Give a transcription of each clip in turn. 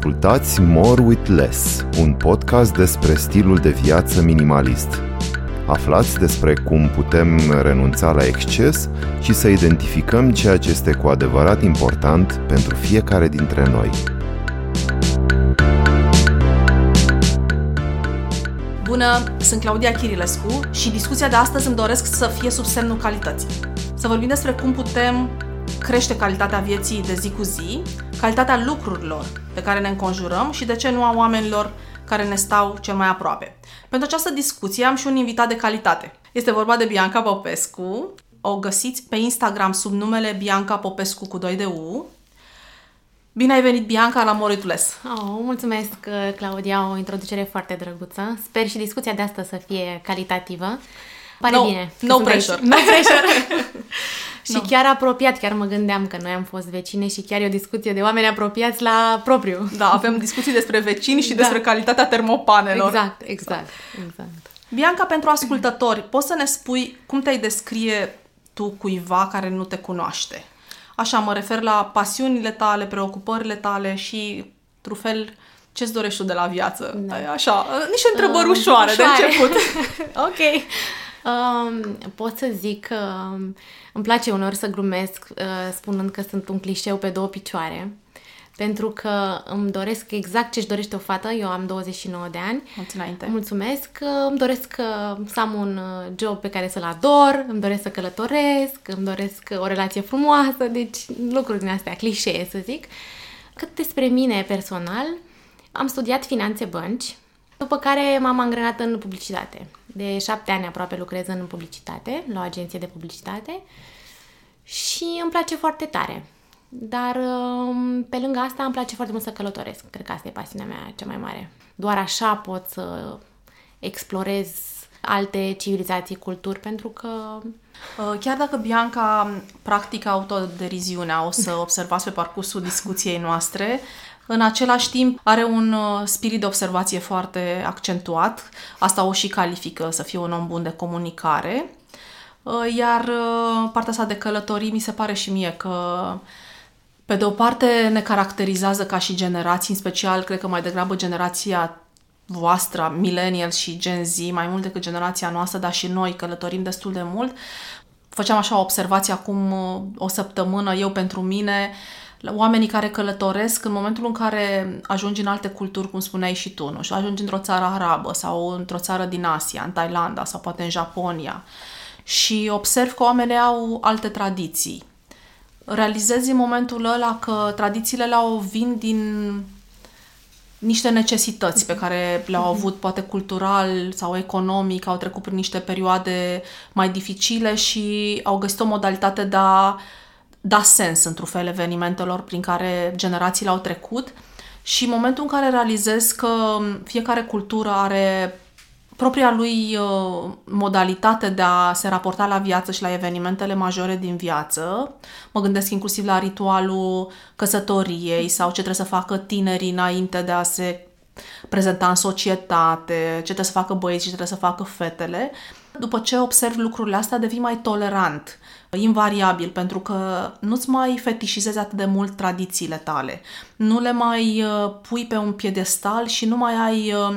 Ascultați More with Less, un podcast despre stilul de viață minimalist. Aflați despre cum putem renunța la exces și să identificăm ceea ce este cu adevărat important pentru fiecare dintre noi. Bună, sunt Claudia Chirilescu și discuția de astăzi îmi doresc să fie sub semnul calității. Să vorbim despre cum putem crește calitatea vieții de zi cu zi, calitatea lucrurilor de care ne înconjurăm și de ce nu a oamenilor care ne stau cel mai aproape. Pentru această discuție am și un invitat de calitate. Este vorba de Bianca Popescu. O găsiți pe Instagram sub numele Bianca Popescu cu 2 de U. Bine ai venit, Bianca, la Moritules. Oh, mulțumesc, Claudia, o introducere foarte drăguță. Sper și discuția de astăzi să fie calitativă. Pare no, bine. No pressure. No pressure. și no. chiar apropiat, chiar mă gândeam că noi am fost vecine și chiar e o discuție de oameni apropiați la propriu. Da, avem discuții despre vecini și da. despre calitatea termopanelor. Exact, exact, exact. Bianca, pentru ascultători, poți să ne spui cum te-ai descrie tu cuiva care nu te cunoaște? Așa, mă refer la pasiunile tale, preocupările tale și, trufel, ce-ți dorești tu de la viață? Da. Așa, niște întrebări uh, ușoare, ușoare de început. ok. Um, pot să zic că um, îmi place unor să glumesc uh, spunând că sunt un clișeu pe două picioare. Pentru că îmi doresc exact ce-și dorește o fată. Eu am 29 de ani. Mulțumesc. Mulțumesc. Îmi doresc uh, să am un uh, job pe care să-l ador, îmi doresc să călătoresc, îmi doresc o relație frumoasă, deci lucruri din astea, clișee să zic. Cât despre mine personal, am studiat finanțe bănci, după care m-am angrenat în publicitate. De șapte ani aproape lucrez în publicitate, la o agenție de publicitate și îmi place foarte tare. Dar um, pe lângă asta îmi place foarte mult să călătoresc. Cred că asta e pasiunea mea cea mai mare. Doar așa pot să explorez alte civilizații, culturi, pentru că... Uh, chiar dacă Bianca practică autoderiziunea, o să observați pe parcursul discuției noastre, în același timp are un uh, spirit de observație foarte accentuat, asta o și califică să fie un om bun de comunicare, uh, iar uh, partea sa de călătorii mi se pare și mie că pe de o parte ne caracterizează ca și generații, în special cred că mai degrabă generația voastră, millennials și Gen Z, mai mult decât generația noastră, dar și noi călătorim destul de mult. Făceam așa o observație acum o săptămână, eu pentru mine, oamenii care călătoresc în momentul în care ajungi în alte culturi, cum spuneai și tu, nu? Știu, ajungi într-o țară arabă sau într-o țară din Asia, în Thailanda sau poate în Japonia. Și observ că oamenii au alte tradiții. Realizezi în momentul ăla că tradițiile le au vin din niște necesități pe care le-au avut poate cultural sau economic, au trecut prin niște perioade mai dificile și au găsit o modalitate de a da sens într-un fel evenimentelor prin care generațiile au trecut și în momentul în care realizez că fiecare cultură are propria lui uh, modalitate de a se raporta la viață și la evenimentele majore din viață. Mă gândesc inclusiv la ritualul căsătoriei sau ce trebuie să facă tinerii înainte de a se prezenta în societate, ce trebuie să facă băieții, ce trebuie să facă fetele. După ce observ lucrurile astea, devii mai tolerant invariabil, pentru că nu-ți mai fetișizezi atât de mult tradițiile tale. Nu le mai uh, pui pe un piedestal și nu mai ai uh,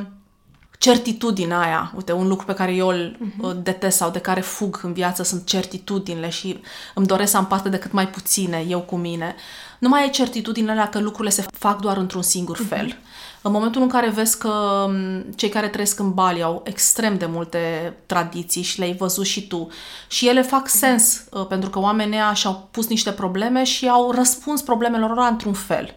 certitudinea aia. Uite, un lucru pe care eu îl uh-huh. detest sau de care fug în viață sunt certitudinile și îmi doresc să am parte de cât mai puține eu cu mine. Nu mai ai certitudinile alea că lucrurile se fac doar într-un singur uh-huh. fel. În momentul în care vezi că um, cei care trăiesc în Bali au extrem de multe tradiții și le-ai văzut și tu și ele fac sens uh, pentru că oamenii și-au pus niște probleme și au răspuns problemelor lor într-un fel.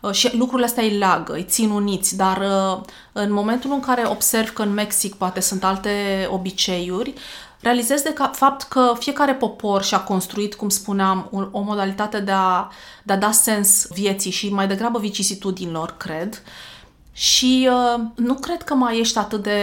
Uh, și lucrurile astea îi leagă, îi țin uniți, dar uh, în momentul în care observ că în Mexic poate sunt alte obiceiuri, realizez de ca, fapt că fiecare popor și-a construit, cum spuneam, o, o modalitate de a, de a da sens vieții și mai degrabă vicisitudinilor, cred. Și uh, nu cred că mai ești atât de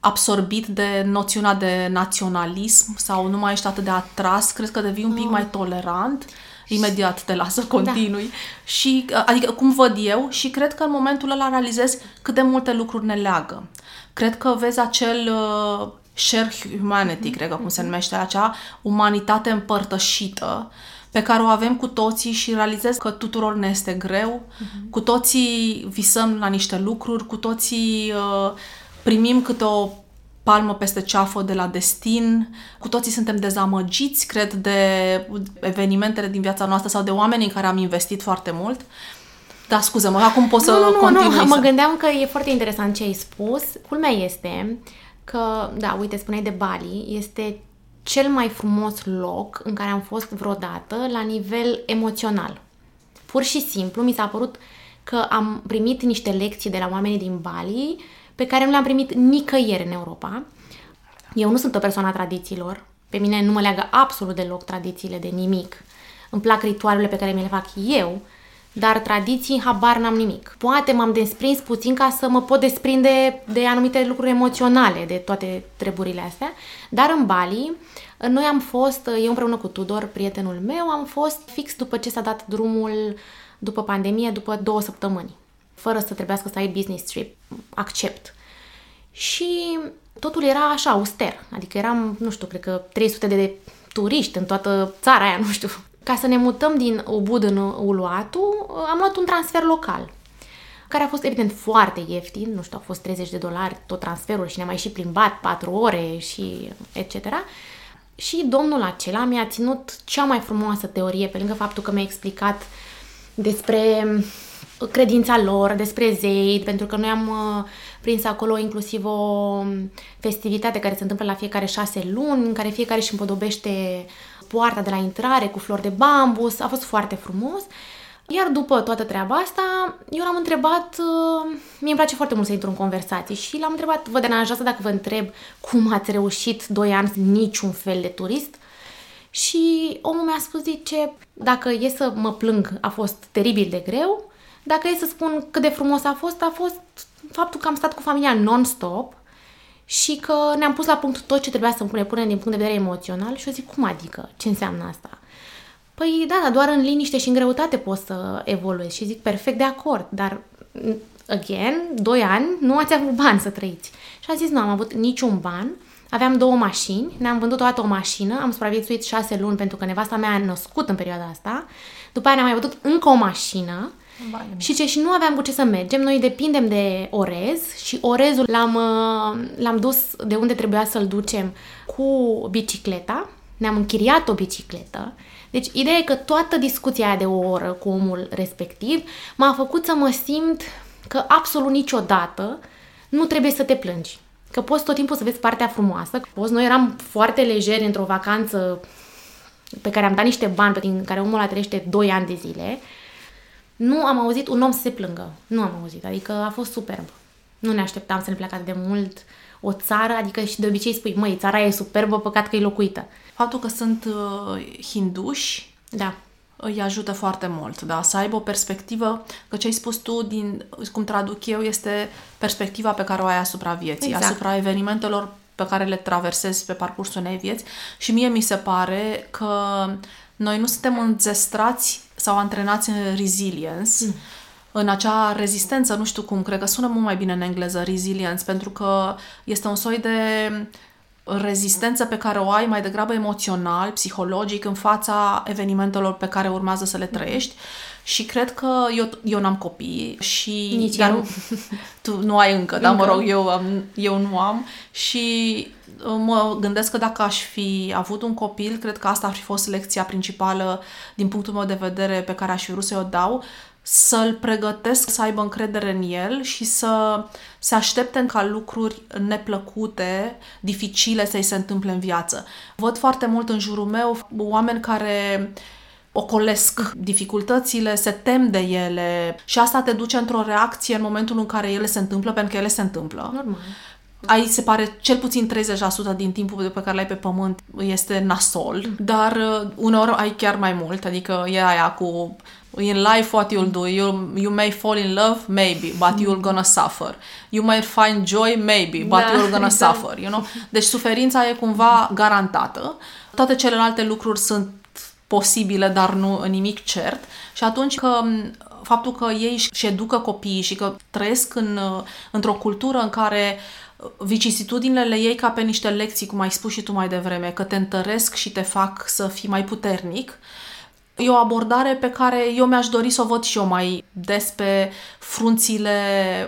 absorbit de noțiunea de naționalism sau nu mai ești atât de atras, cred că devii un pic mai tolerant imediat te lasă da. continui. Da. Și, uh, adică, cum văd eu, și cred că în momentul ăla realizez cât de multe lucruri ne leagă. Cred că vezi acel uh, share humanity, cred că cum se numește acea umanitate împărtășită, pe care o avem cu toții și realizez că tuturor ne este greu. Uh-huh. Cu toții visăm la niște lucruri, cu toții uh, primim câte o palmă peste ceafă de la destin. Cu toții suntem dezamăgiți, cred, de evenimentele din viața noastră sau de oameni în care am investit foarte mult. Da, scuză-mă, acum pot să nu, nu, continui. Nu, să... mă gândeam că e foarte interesant ce ai spus. Culmea este că, da, uite, spuneai de Bali, este cel mai frumos loc în care am fost vreodată la nivel emoțional. Pur și simplu mi s-a părut că am primit niște lecții de la oamenii din Bali pe care nu le-am primit nicăieri în Europa. Eu nu sunt o persoană a tradițiilor, pe mine nu mă leagă absolut deloc tradițiile de nimic. Îmi plac ritualurile pe care mi le fac eu, dar tradiții habar n-am nimic. Poate m-am desprins puțin ca să mă pot desprinde de anumite lucruri emoționale, de toate treburile astea, dar în Bali noi am fost, eu împreună cu Tudor, prietenul meu, am fost fix după ce s-a dat drumul după pandemie, după două săptămâni, fără să trebuiască să ai business trip, accept. Și totul era așa, auster, adică eram, nu știu, cred că 300 de turiști în toată țara aia, nu știu, ca să ne mutăm din Ubud în Uluatu, am luat un transfer local, care a fost evident foarte ieftin, nu știu, a fost 30 de dolari tot transferul și ne-am mai și plimbat 4 ore și etc. Și domnul acela mi-a ținut cea mai frumoasă teorie, pe lângă faptul că mi-a explicat despre credința lor, despre zei, pentru că noi am uh, prins acolo inclusiv o festivitate care se întâmplă la fiecare șase luni, în care fiecare își împodobește poarta de la intrare cu flori de bambus, a fost foarte frumos. Iar după toată treaba asta, eu l-am întrebat, uh, mie îmi place foarte mult să intru în conversații și l-am întrebat, vă deranjează dacă vă întreb cum ați reușit doi ani niciun fel de turist? Și omul mi-a spus, zice, dacă e să mă plâng, a fost teribil de greu, dacă e să spun cât de frumos a fost, a fost faptul că am stat cu familia non-stop și că ne-am pus la punct tot ce trebuia să ne punem din punct de vedere emoțional și eu zic, cum adică? Ce înseamnă asta? Păi da, dar doar în liniște și în greutate poți să evoluezi și zic, perfect de acord, dar again, doi ani, nu ați avut bani să trăiți. Și am zis, nu am avut niciun ban, aveam două mașini, ne-am vândut toată o mașină, am supraviețuit șase luni pentru că nevasta mea a născut în perioada asta, după aia ne-am mai vândut încă o mașină, Bine. Și ce și nu aveam cu ce să mergem, noi depindem de orez și orezul l-am, uh, l-am dus de unde trebuia să-l ducem cu bicicleta, ne-am închiriat o bicicletă. Deci ideea e că toată discuția aia de o oră cu omul respectiv m-a făcut să mă simt că absolut niciodată nu trebuie să te plângi. Că poți tot timpul să vezi partea frumoasă. Poți, noi eram foarte lejeri într-o vacanță pe care am dat niște bani, pe care omul a trăiește 2 ani de zile nu am auzit un om să se plângă. Nu am auzit. Adică a fost superb. Nu ne așteptam să ne pleacă de mult o țară, adică și de obicei spui, măi, țara e superbă, păcat că e locuită. Faptul că sunt uh, hinduși da. îi ajută foarte mult, da, să aibă o perspectivă, că ce ai spus tu, din cum traduc eu, este perspectiva pe care o ai asupra vieții, exact. asupra evenimentelor pe care le traversezi pe parcursul unei vieți și mie mi se pare că noi nu suntem înzestrați sau antrenați în resilience, mm. în acea rezistență, nu știu cum, cred că sună mult mai bine în engleză resilience, pentru că este un soi de rezistență pe care o ai mai degrabă emoțional, psihologic, în fața evenimentelor pe care urmează să le trăiești. Și cred că eu, eu n-am copii și... Nici dar eu. Tu nu ai încă, încă. dar mă rog, eu, am, eu nu am. Și mă gândesc că dacă aș fi avut un copil, cred că asta ar fi fost lecția principală din punctul meu de vedere pe care aș fi vrut să o dau, să-l pregătesc să aibă încredere în el și să se aștepte ca lucruri neplăcute, dificile să-i se întâmple în viață. Văd foarte mult în jurul meu oameni care ocolesc dificultățile, se tem de ele și asta te duce într-o reacție în momentul în care ele se întâmplă, pentru că ele se întâmplă. Normal ai, se pare, cel puțin 30% din timpul pe care l-ai pe pământ este nasol, dar uh, uneori ai chiar mai mult, adică e aia cu in life what you'll do, you, you may fall in love, maybe, but you're gonna suffer. You might find joy, maybe, but da, you're gonna exact. suffer, you know? Deci suferința e cumva garantată. Toate celelalte lucruri sunt posibile, dar nu nimic cert. Și atunci că faptul că ei își educă copiii și că trăiesc în, uh, într-o cultură în care uh, vicisitudinile le iei ca pe niște lecții, cum ai spus și tu mai devreme, că te întăresc și te fac să fii mai puternic, E o abordare pe care eu mi-aș dori să o văd și eu mai des pe frunțile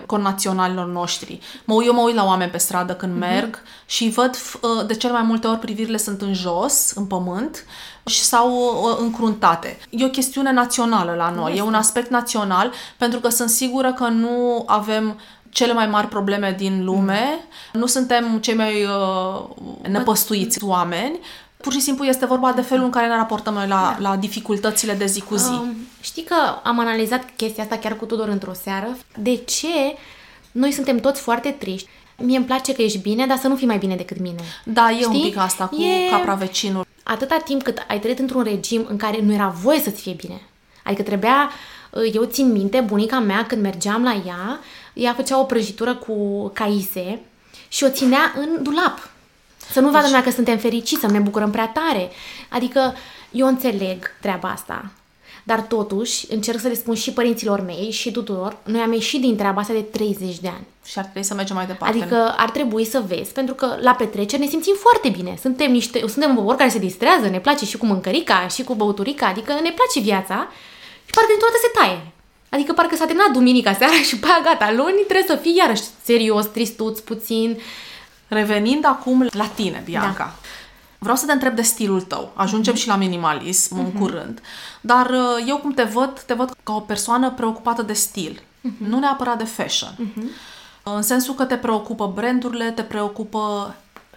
connaționalilor noștri. Mă, eu mă uit la oameni pe stradă când mm-hmm. merg și văd uh, de cel mai multe ori privirile sunt în jos, în pământ, și sau uh, încruntate. E o chestiune națională la noi, este. e un aspect național, pentru că sunt sigură că nu avem cele mai mari probleme din lume, mm. nu suntem cei mai uh, nepăstuiți oameni, Pur și simplu este vorba de felul în care ne raportăm noi la, da. la dificultățile de zi cu zi. Um, știi că am analizat chestia asta chiar cu Tudor într-o seară. De ce noi suntem toți foarte triști? Mie îmi place că ești bine, dar să nu fii mai bine decât mine. Da, e Știi? un pic asta cu e... capra vecinul. Atâta timp cât ai trăit într-un regim în care nu era voie să-ți fie bine. Adică trebuia, uh, eu țin minte, bunica mea când mergeam la ea, ea făcea o prăjitură cu caise și o ținea în dulap. Să nu vadă deci... că suntem fericiți, să ne bucurăm prea tare. Adică eu înțeleg treaba asta. Dar totuși încerc să le spun și părinților mei și tuturor, noi am ieșit din treaba asta de 30 de ani. Și ar trebui să mergem mai departe. Adică ar trebui să vezi, pentru că la petreceri ne simțim foarte bine. Suntem niște, suntem un popor care se distrează, ne place și cu mâncărica, și cu băuturica, adică ne place viața și parcă dintr-o dată se taie. Adică parcă s-a terminat duminica seara și pe aia gata, luni trebuie să fii iarăși serios, tristuț puțin. Revenind acum la tine, Bianca. Da. Vreau să te întreb de stilul tău. Ajungem mm-hmm. și la minimalism mm-hmm. în mhm. curând. Dar uh, eu cum te văd, te văd ca o persoană preocupată de stil. Mm-hmm. Nu neapărat de fashion. Mm-hmm. În sensul că te preocupă brandurile, te preocupă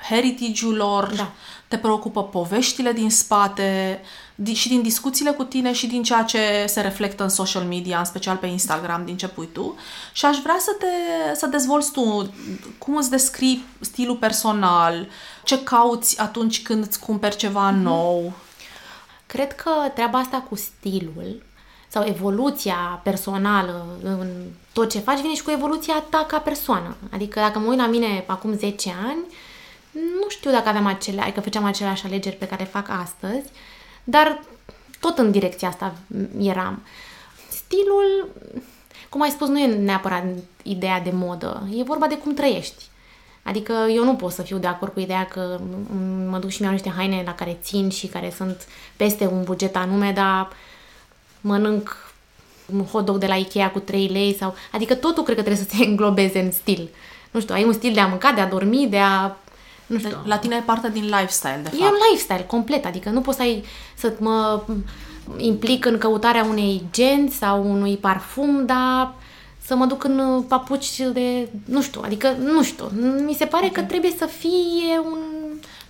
heritage-ul lor, da. te preocupă poveștile din spate și din discuțiile cu tine și din ceea ce se reflectă în social media, în special pe Instagram, din ce pui tu. Și aș vrea să te să dezvolți tu cum îți descrii stilul personal, ce cauți atunci când îți cumperi ceva mm-hmm. nou. Cred că treaba asta cu stilul sau evoluția personală în tot ce faci vine și cu evoluția ta ca persoană. Adică dacă mă uit la mine acum 10 ani, nu știu dacă aveam acele, adică făceam aceleași alegeri pe care fac astăzi, dar tot în direcția asta eram. Stilul, cum ai spus, nu e neapărat ideea de modă, e vorba de cum trăiești. Adică eu nu pot să fiu de acord cu ideea că mă duc și mi-au niște haine la care țin și care sunt peste un buget anume, dar mănânc un hot dog de la Ikea cu 3 lei sau... Adică totul cred că trebuie să se înglobeze în stil. Nu știu, ai un stil de a mânca, de a dormi, de a nu știu. La tine e parte din lifestyle, de fapt. E un lifestyle complet, adică nu poți să ai, să mă implic în căutarea unei genți sau unui parfum, dar să mă duc în papuci de, nu știu, adică, nu știu, mi se pare okay. că trebuie să fie un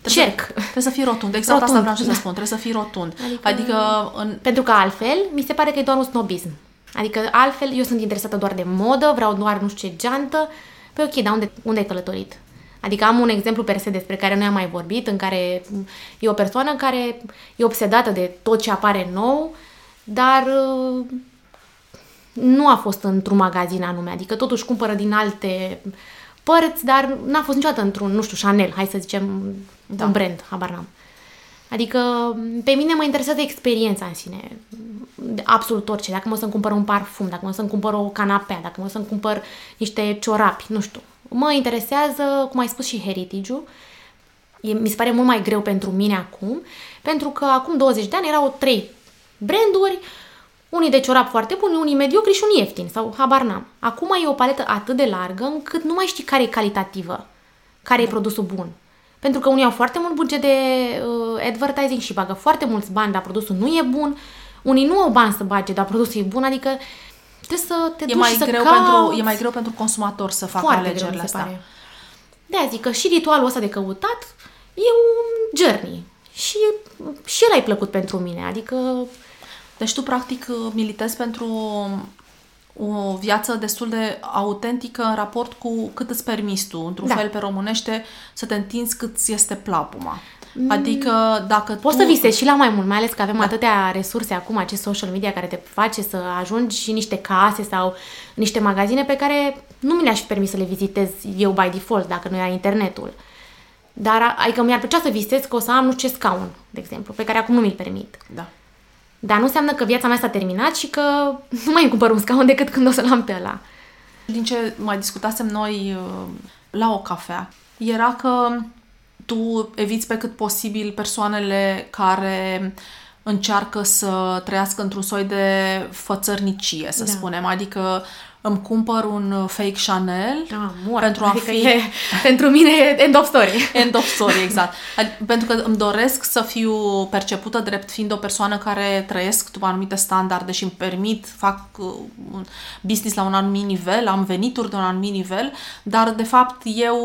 Trebuie cerc. Să, trebuie să fii rotund, exact rotund, asta vreau să da. spun, trebuie să fii rotund. Adică, adică în... Pentru că altfel, mi se pare că e doar un snobism. Adică altfel, eu sunt interesată doar de modă, vreau doar nu știu ce geantă. Păi ok, dar unde, unde ai călătorit? Adică am un exemplu per se despre care noi am mai vorbit, în care e o persoană care e obsedată de tot ce apare nou, dar uh, nu a fost într-un magazin anume, adică totuși cumpără din alte părți, dar n-a fost niciodată într-un, nu știu, Chanel, hai să zicem, da. un brand, habar n-am. Adică pe mine mă interesează experiența în sine, absolut orice. Dacă mă să-mi cumpăr un parfum, dacă mă să-mi cumpăr o canapea, dacă mă să-mi cumpăr niște ciorapi, nu știu. Mă interesează, cum ai spus, și heritage-ul. E, mi se pare mult mai greu pentru mine acum, pentru că acum 20 de ani erau trei branduri, unii de ciorap foarte buni, unii mediocri și unii ieftini, sau habar n-am. Acum e o paletă atât de largă încât nu mai știi care e calitativă, care e produsul bun. Pentru că unii au foarte mult buget de uh, advertising și bagă foarte mulți bani, dar produsul nu e bun. Unii nu au bani să bage, dar produsul e bun, adică trebuie să te e duci mai să greu cauți. pentru E mai greu pentru consumator să facă foarte alegerile greu, astea. Pare. De aia zic că și ritualul ăsta de căutat e un journey. Și, și el ai plăcut pentru mine, adică... Deci tu, practic, militezi pentru o viață destul de autentică în raport cu cât îți permiți tu, într-un da. fel pe românește, să te întinzi cât ți este plapuma. Mm. Adică dacă Poți tu... să visezi și la mai mult, mai ales că avem da. atâtea resurse acum, acest social media care te face să ajungi și niște case sau niște magazine pe care nu mi le-aș fi permis să le vizitez eu by default dacă nu era internetul. Dar, adică mi-ar plăcea să visez că o să am nu știu ce scaun, de exemplu, pe care acum nu mi-l permit. Da. Dar nu înseamnă că viața mea s-a terminat și că nu mai îmi cumpăr un scaun decât când o să-l am pe ăla. Din ce mai discutasem noi uh, la o cafea, era că tu eviți pe cât posibil persoanele care încearcă să trăiască într-un soi de fățărnicie, să Da. spunem. Adică îmi cumpăr un fake Chanel Ah, mor. pentru a adică fi... e, pentru mine e end of story. End of story, exact. Ad- Pentru că îmi doresc să fiu percepută drept fiind o persoană care trăiesc după anumite standarde și îmi permit, fac uh, un business la un anumit nivel, am venituri de un anumit nivel, dar de fapt eu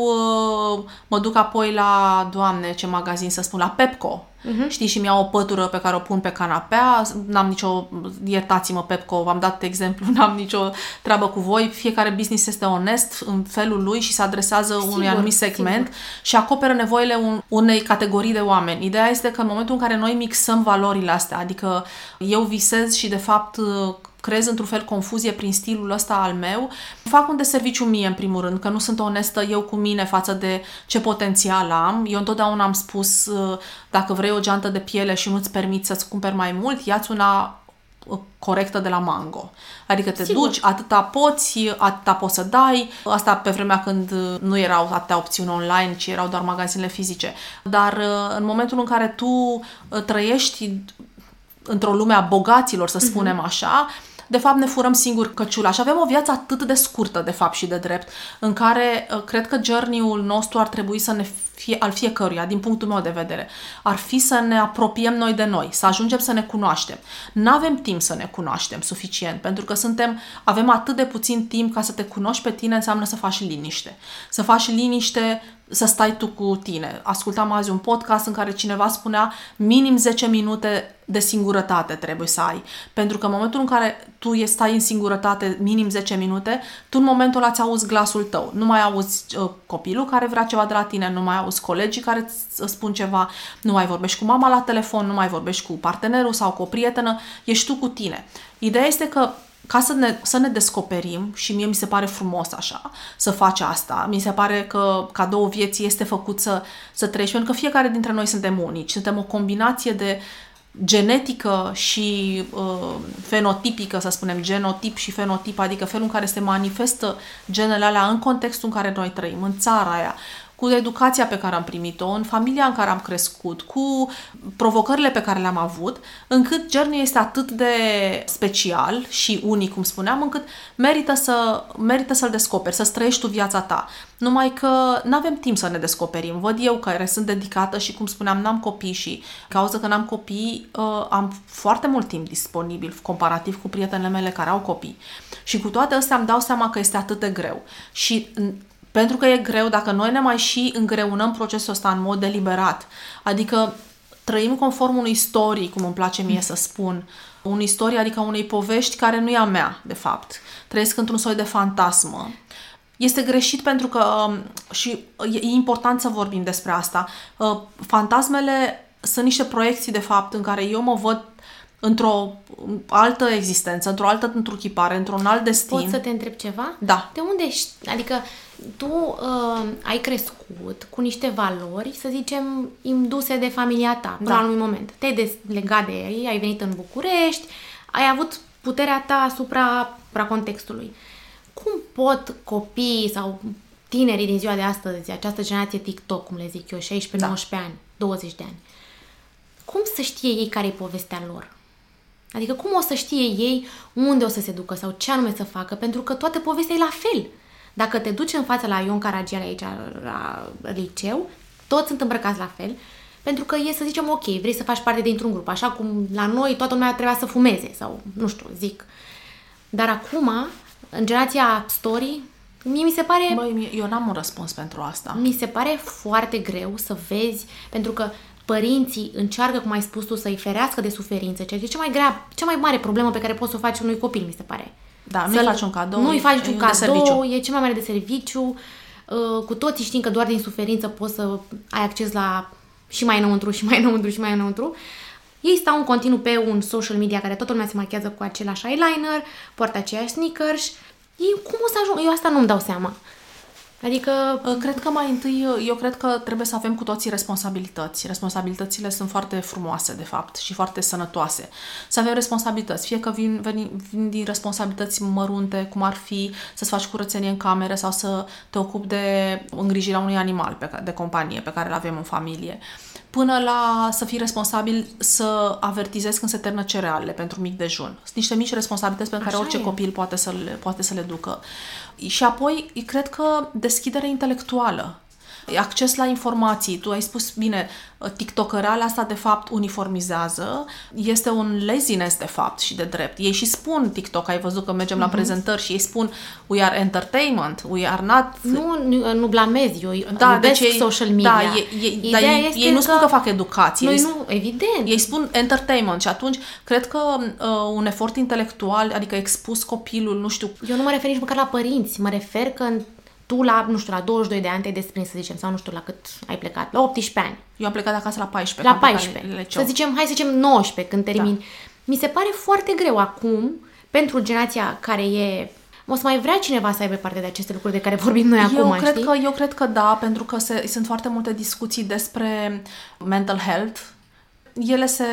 uh, mă duc apoi la, doamne, ce magazin să spun, la Pepco. Uh-huh. Știi, și mi-au o pătură pe care o pun pe canapea, n-am nicio, iertați-mă Pepco, v-am dat exemplu, n-am nicio treabă cu voi, fiecare business este onest în felul lui și se adresează unui Sigur, anumit segment sigur. și acoperă nevoile un, unei categorii de oameni. Ideea este că în momentul în care noi mixăm valorile astea, adică eu visez și de fapt creez într-un fel confuzie prin stilul ăsta al meu, fac un deserviciu mie în primul rând, că nu sunt onestă eu cu mine față de ce potențial am. Eu întotdeauna am spus, uh, dacă vrei o geantă de piele și nu-ți permiți să-ți cumperi mai mult, ia-ți una uh, corectă de la Mango. Adică te Sigur. duci, atâta poți, atâta poți să dai. Asta pe vremea când uh, nu erau atâtea opțiuni online, ci erau doar magazinele fizice. Dar uh, în momentul în care tu uh, trăiești într-o lume a bogaților, să spunem așa, de fapt ne furăm singur căciula și avem o viață atât de scurtă, de fapt și de drept, în care uh, cred că journey-ul nostru ar trebui să ne fie, al fiecăruia, din punctul meu de vedere, ar fi să ne apropiem noi de noi, să ajungem să ne cunoaștem. Nu avem timp să ne cunoaștem suficient, pentru că suntem, avem atât de puțin timp ca să te cunoști pe tine înseamnă să faci liniște. Să faci liniște să stai tu cu tine. Ascultam azi un podcast în care cineva spunea minim 10 minute de singurătate trebuie să ai. Pentru că în momentul în care tu e- stai în singurătate minim 10 minute, tu în momentul ăla ți auzi glasul tău. Nu mai auzi uh, copilul care vrea ceva de la tine, nu mai auzi colegii care îți îți spun ceva, nu mai vorbești cu mama la telefon, nu mai vorbești cu partenerul sau cu o prietenă, ești tu cu tine. Ideea este că ca să ne, să ne descoperim și mie mi se pare frumos așa să faci asta. Mi se pare că cadou vieții este făcut să, să trăiești, pentru că fiecare dintre noi suntem unici. Suntem o combinație de genetică și uh, fenotipică, să spunem, genotip și fenotip, adică felul în care se manifestă genele alea în contextul în care noi trăim, în țara aia, cu educația pe care am primit-o, în familia în care am crescut, cu provocările pe care le-am avut, încât Journey este atât de special și unic, cum spuneam, încât merită, să, merită să-l descoperi, să-ți trăiești tu viața ta. Numai că nu avem timp să ne descoperim. Văd eu care sunt dedicată și, cum spuneam, n-am copii și cauza că n-am copii, uh, am foarte mult timp disponibil comparativ cu prietenele mele care au copii. Și cu toate astea îmi dau seama că este atât de greu. Și pentru că e greu, dacă noi ne mai și îngreunăm procesul ăsta în mod deliberat, adică trăim conform unui story, cum îmi place mie să spun, unui istorie, adică unei povești care nu e a mea, de fapt. Trăiesc într-un soi de fantasmă. Este greșit pentru că, um, și e, e important să vorbim despre asta, uh, fantasmele sunt niște proiecții, de fapt, în care eu mă văd într-o altă existență, într-o altă întruchipare, într-un alt destin. Pot să te întreb ceva? Da. De unde ști? Adică tu uh, ai crescut cu niște valori, să zicem, induse de familia ta până Da. la un anumit moment. Te-ai deslegat de ei, ai venit în București, ai avut puterea ta asupra, asupra contextului. Cum pot copiii sau tinerii din ziua de astăzi, această generație TikTok, cum le zic eu, 16-19 Da. ani, 20 de ani, cum să știe ei care e povestea lor? Adică cum o să știe ei unde o să se ducă sau ce anume să facă, pentru că toată povestea e la fel. Dacă te duci în fața la Ion Caragiale aici la liceu, toți sunt îmbrăcați la fel, pentru că e să zicem, ok, vrei să faci parte dintr-un grup, așa cum la noi toată lumea trebuia să fumeze sau, nu știu, zic. Dar acum, în generația story, mie mi se pare Băi, mie- eu n-am un răspuns pentru asta. mi se pare foarte greu să vezi, pentru că părinții încearcă, cum ai spus tu, să-i ferească de suferință, ceea ce e cea mai grea, cea mai mare problemă pe care poți să o faci unui copil, mi se pare. Da, nu-i Să-l- faci un cadou, Nu-i e- faci e un un cadou, deserviciu. e cel mai mare de serviciu. Uh, Cu toții știm că doar din suferință poți să ai acces la și mai înăuntru, și mai înăuntru, și mai înăuntru. Ei stau în continuu pe un social media care toată lumea se machează cu același eyeliner, poartă aceiași sneakers. Ei cum o să ajung? Eu asta nu-mi dau seama. Adică... Cred că mai întâi, eu cred că trebuie să avem cu toții responsabilități. Responsabilitățile sunt foarte frumoase, de fapt, și foarte sănătoase. Să avem responsabilități, fie că vin, vin, vin din responsabilități mărunte, cum ar fi să-ți faci curățenie în camere sau să te ocupi de îngrijirea unui animal pe, de companie pe care îl avem în familie până la să fii responsabil să avertizezi când se termină cerealele pentru mic dejun. Sunt niște mici responsabilități pe care Așa orice e. copil poate să, le, poate să le ducă. Și apoi, cred că deschidere intelectuală acces la informații. Tu ai spus bine, tiktokărala asta de fapt uniformizează, este un laziness de fapt și de drept. Ei și spun TikTok, ai văzut că mergem uh-huh. la mhm. prezentări și ei spun we are entertainment, we are not... Nu, nu blamez, eu da, deci ei, social media. Da, ei, ei, dar ei, ei nu spun că fac educație. Noi ei, nu, evident. Ei spun entertainment și atunci cred că uh, un efort intelectual, adică expus copilul, nu știu... Eu nu mă refer nici măcar la părinți, mă refer că tu la, nu știu, la 22 de ani te-ai desprins, să zicem, sau nu știu la cât ai plecat, la 18 ani. Eu am plecat acasă la 14. La 14. Să zicem, hai să zicem 19 când termin. Da. Mi se pare foarte greu acum, pentru generația care e o să mai vrea cineva să aibă parte de aceste lucruri de care vorbim noi eu acum, cred știi? Că, eu cred că da, pentru că se, sunt foarte multe discuții despre mental health, ele se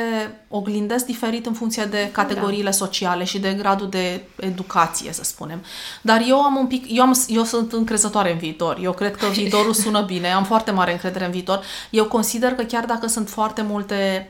oglindesc diferit în funcție de categoriile da. sociale și de gradul de educație, să spunem. Dar eu am un pic, eu, am, eu sunt încrezătoare în viitor. Eu cred că viitorul sună bine, am foarte mare încredere în viitor. Eu consider că chiar dacă sunt foarte multe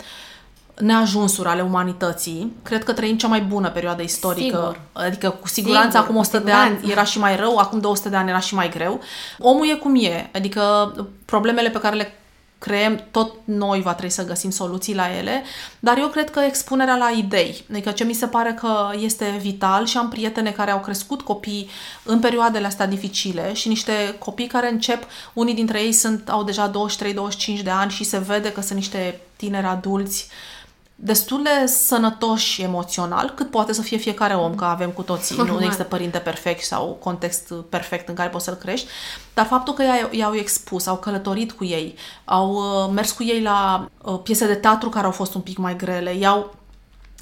neajunsuri ale umanității. Cred că trăim cea mai bună perioadă istorică. Sigur. Adică cu siguranță Sigur, acum 100 de ani era și mai rău, acum 200 de ani era și mai greu. Omul e cum e. Adică problemele pe care le creăm, tot noi va trebui să găsim soluții la ele, dar eu cred că expunerea la idei, adică ce mi se pare că este vital și am prietene care au crescut copii în perioadele astea dificile și niște copii care încep, unii dintre ei sunt, au deja 23-25 de ani și se vede că sunt niște tineri adulți uh, destul de sănătoși emoțional, cât poate să fie fiecare om, că avem cu toții, nu există părinte perfect sau context perfect în care poți să-l crești, dar faptul că i-au expus, au călătorit cu ei, au uh, mers cu ei la uh, piese de teatru care au fost un pic mai grele, i-au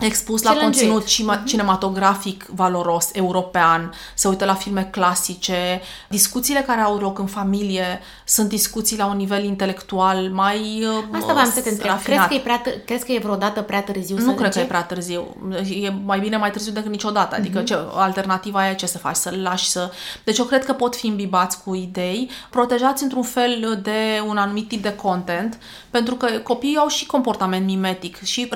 expus la conținut cima- cinematografic valoros, european, se uită la filme clasice. Discuțiile care au loc în familie sunt discuții la un nivel intelectual mai uh, Asta v-am să te întreb. Crezi că, e prea, crezi că e vreodată prea târziu Nu să cred încep? că e prea târziu. E mai bine mai târziu decât niciodată. Adică uh-huh. ce, alternativa e ce să faci? Să-l lași să... Deci eu cred că pot fi imbibați cu idei, protejați într-un fel de un anumit tip de content, pentru că copiii au și comportament mimetic și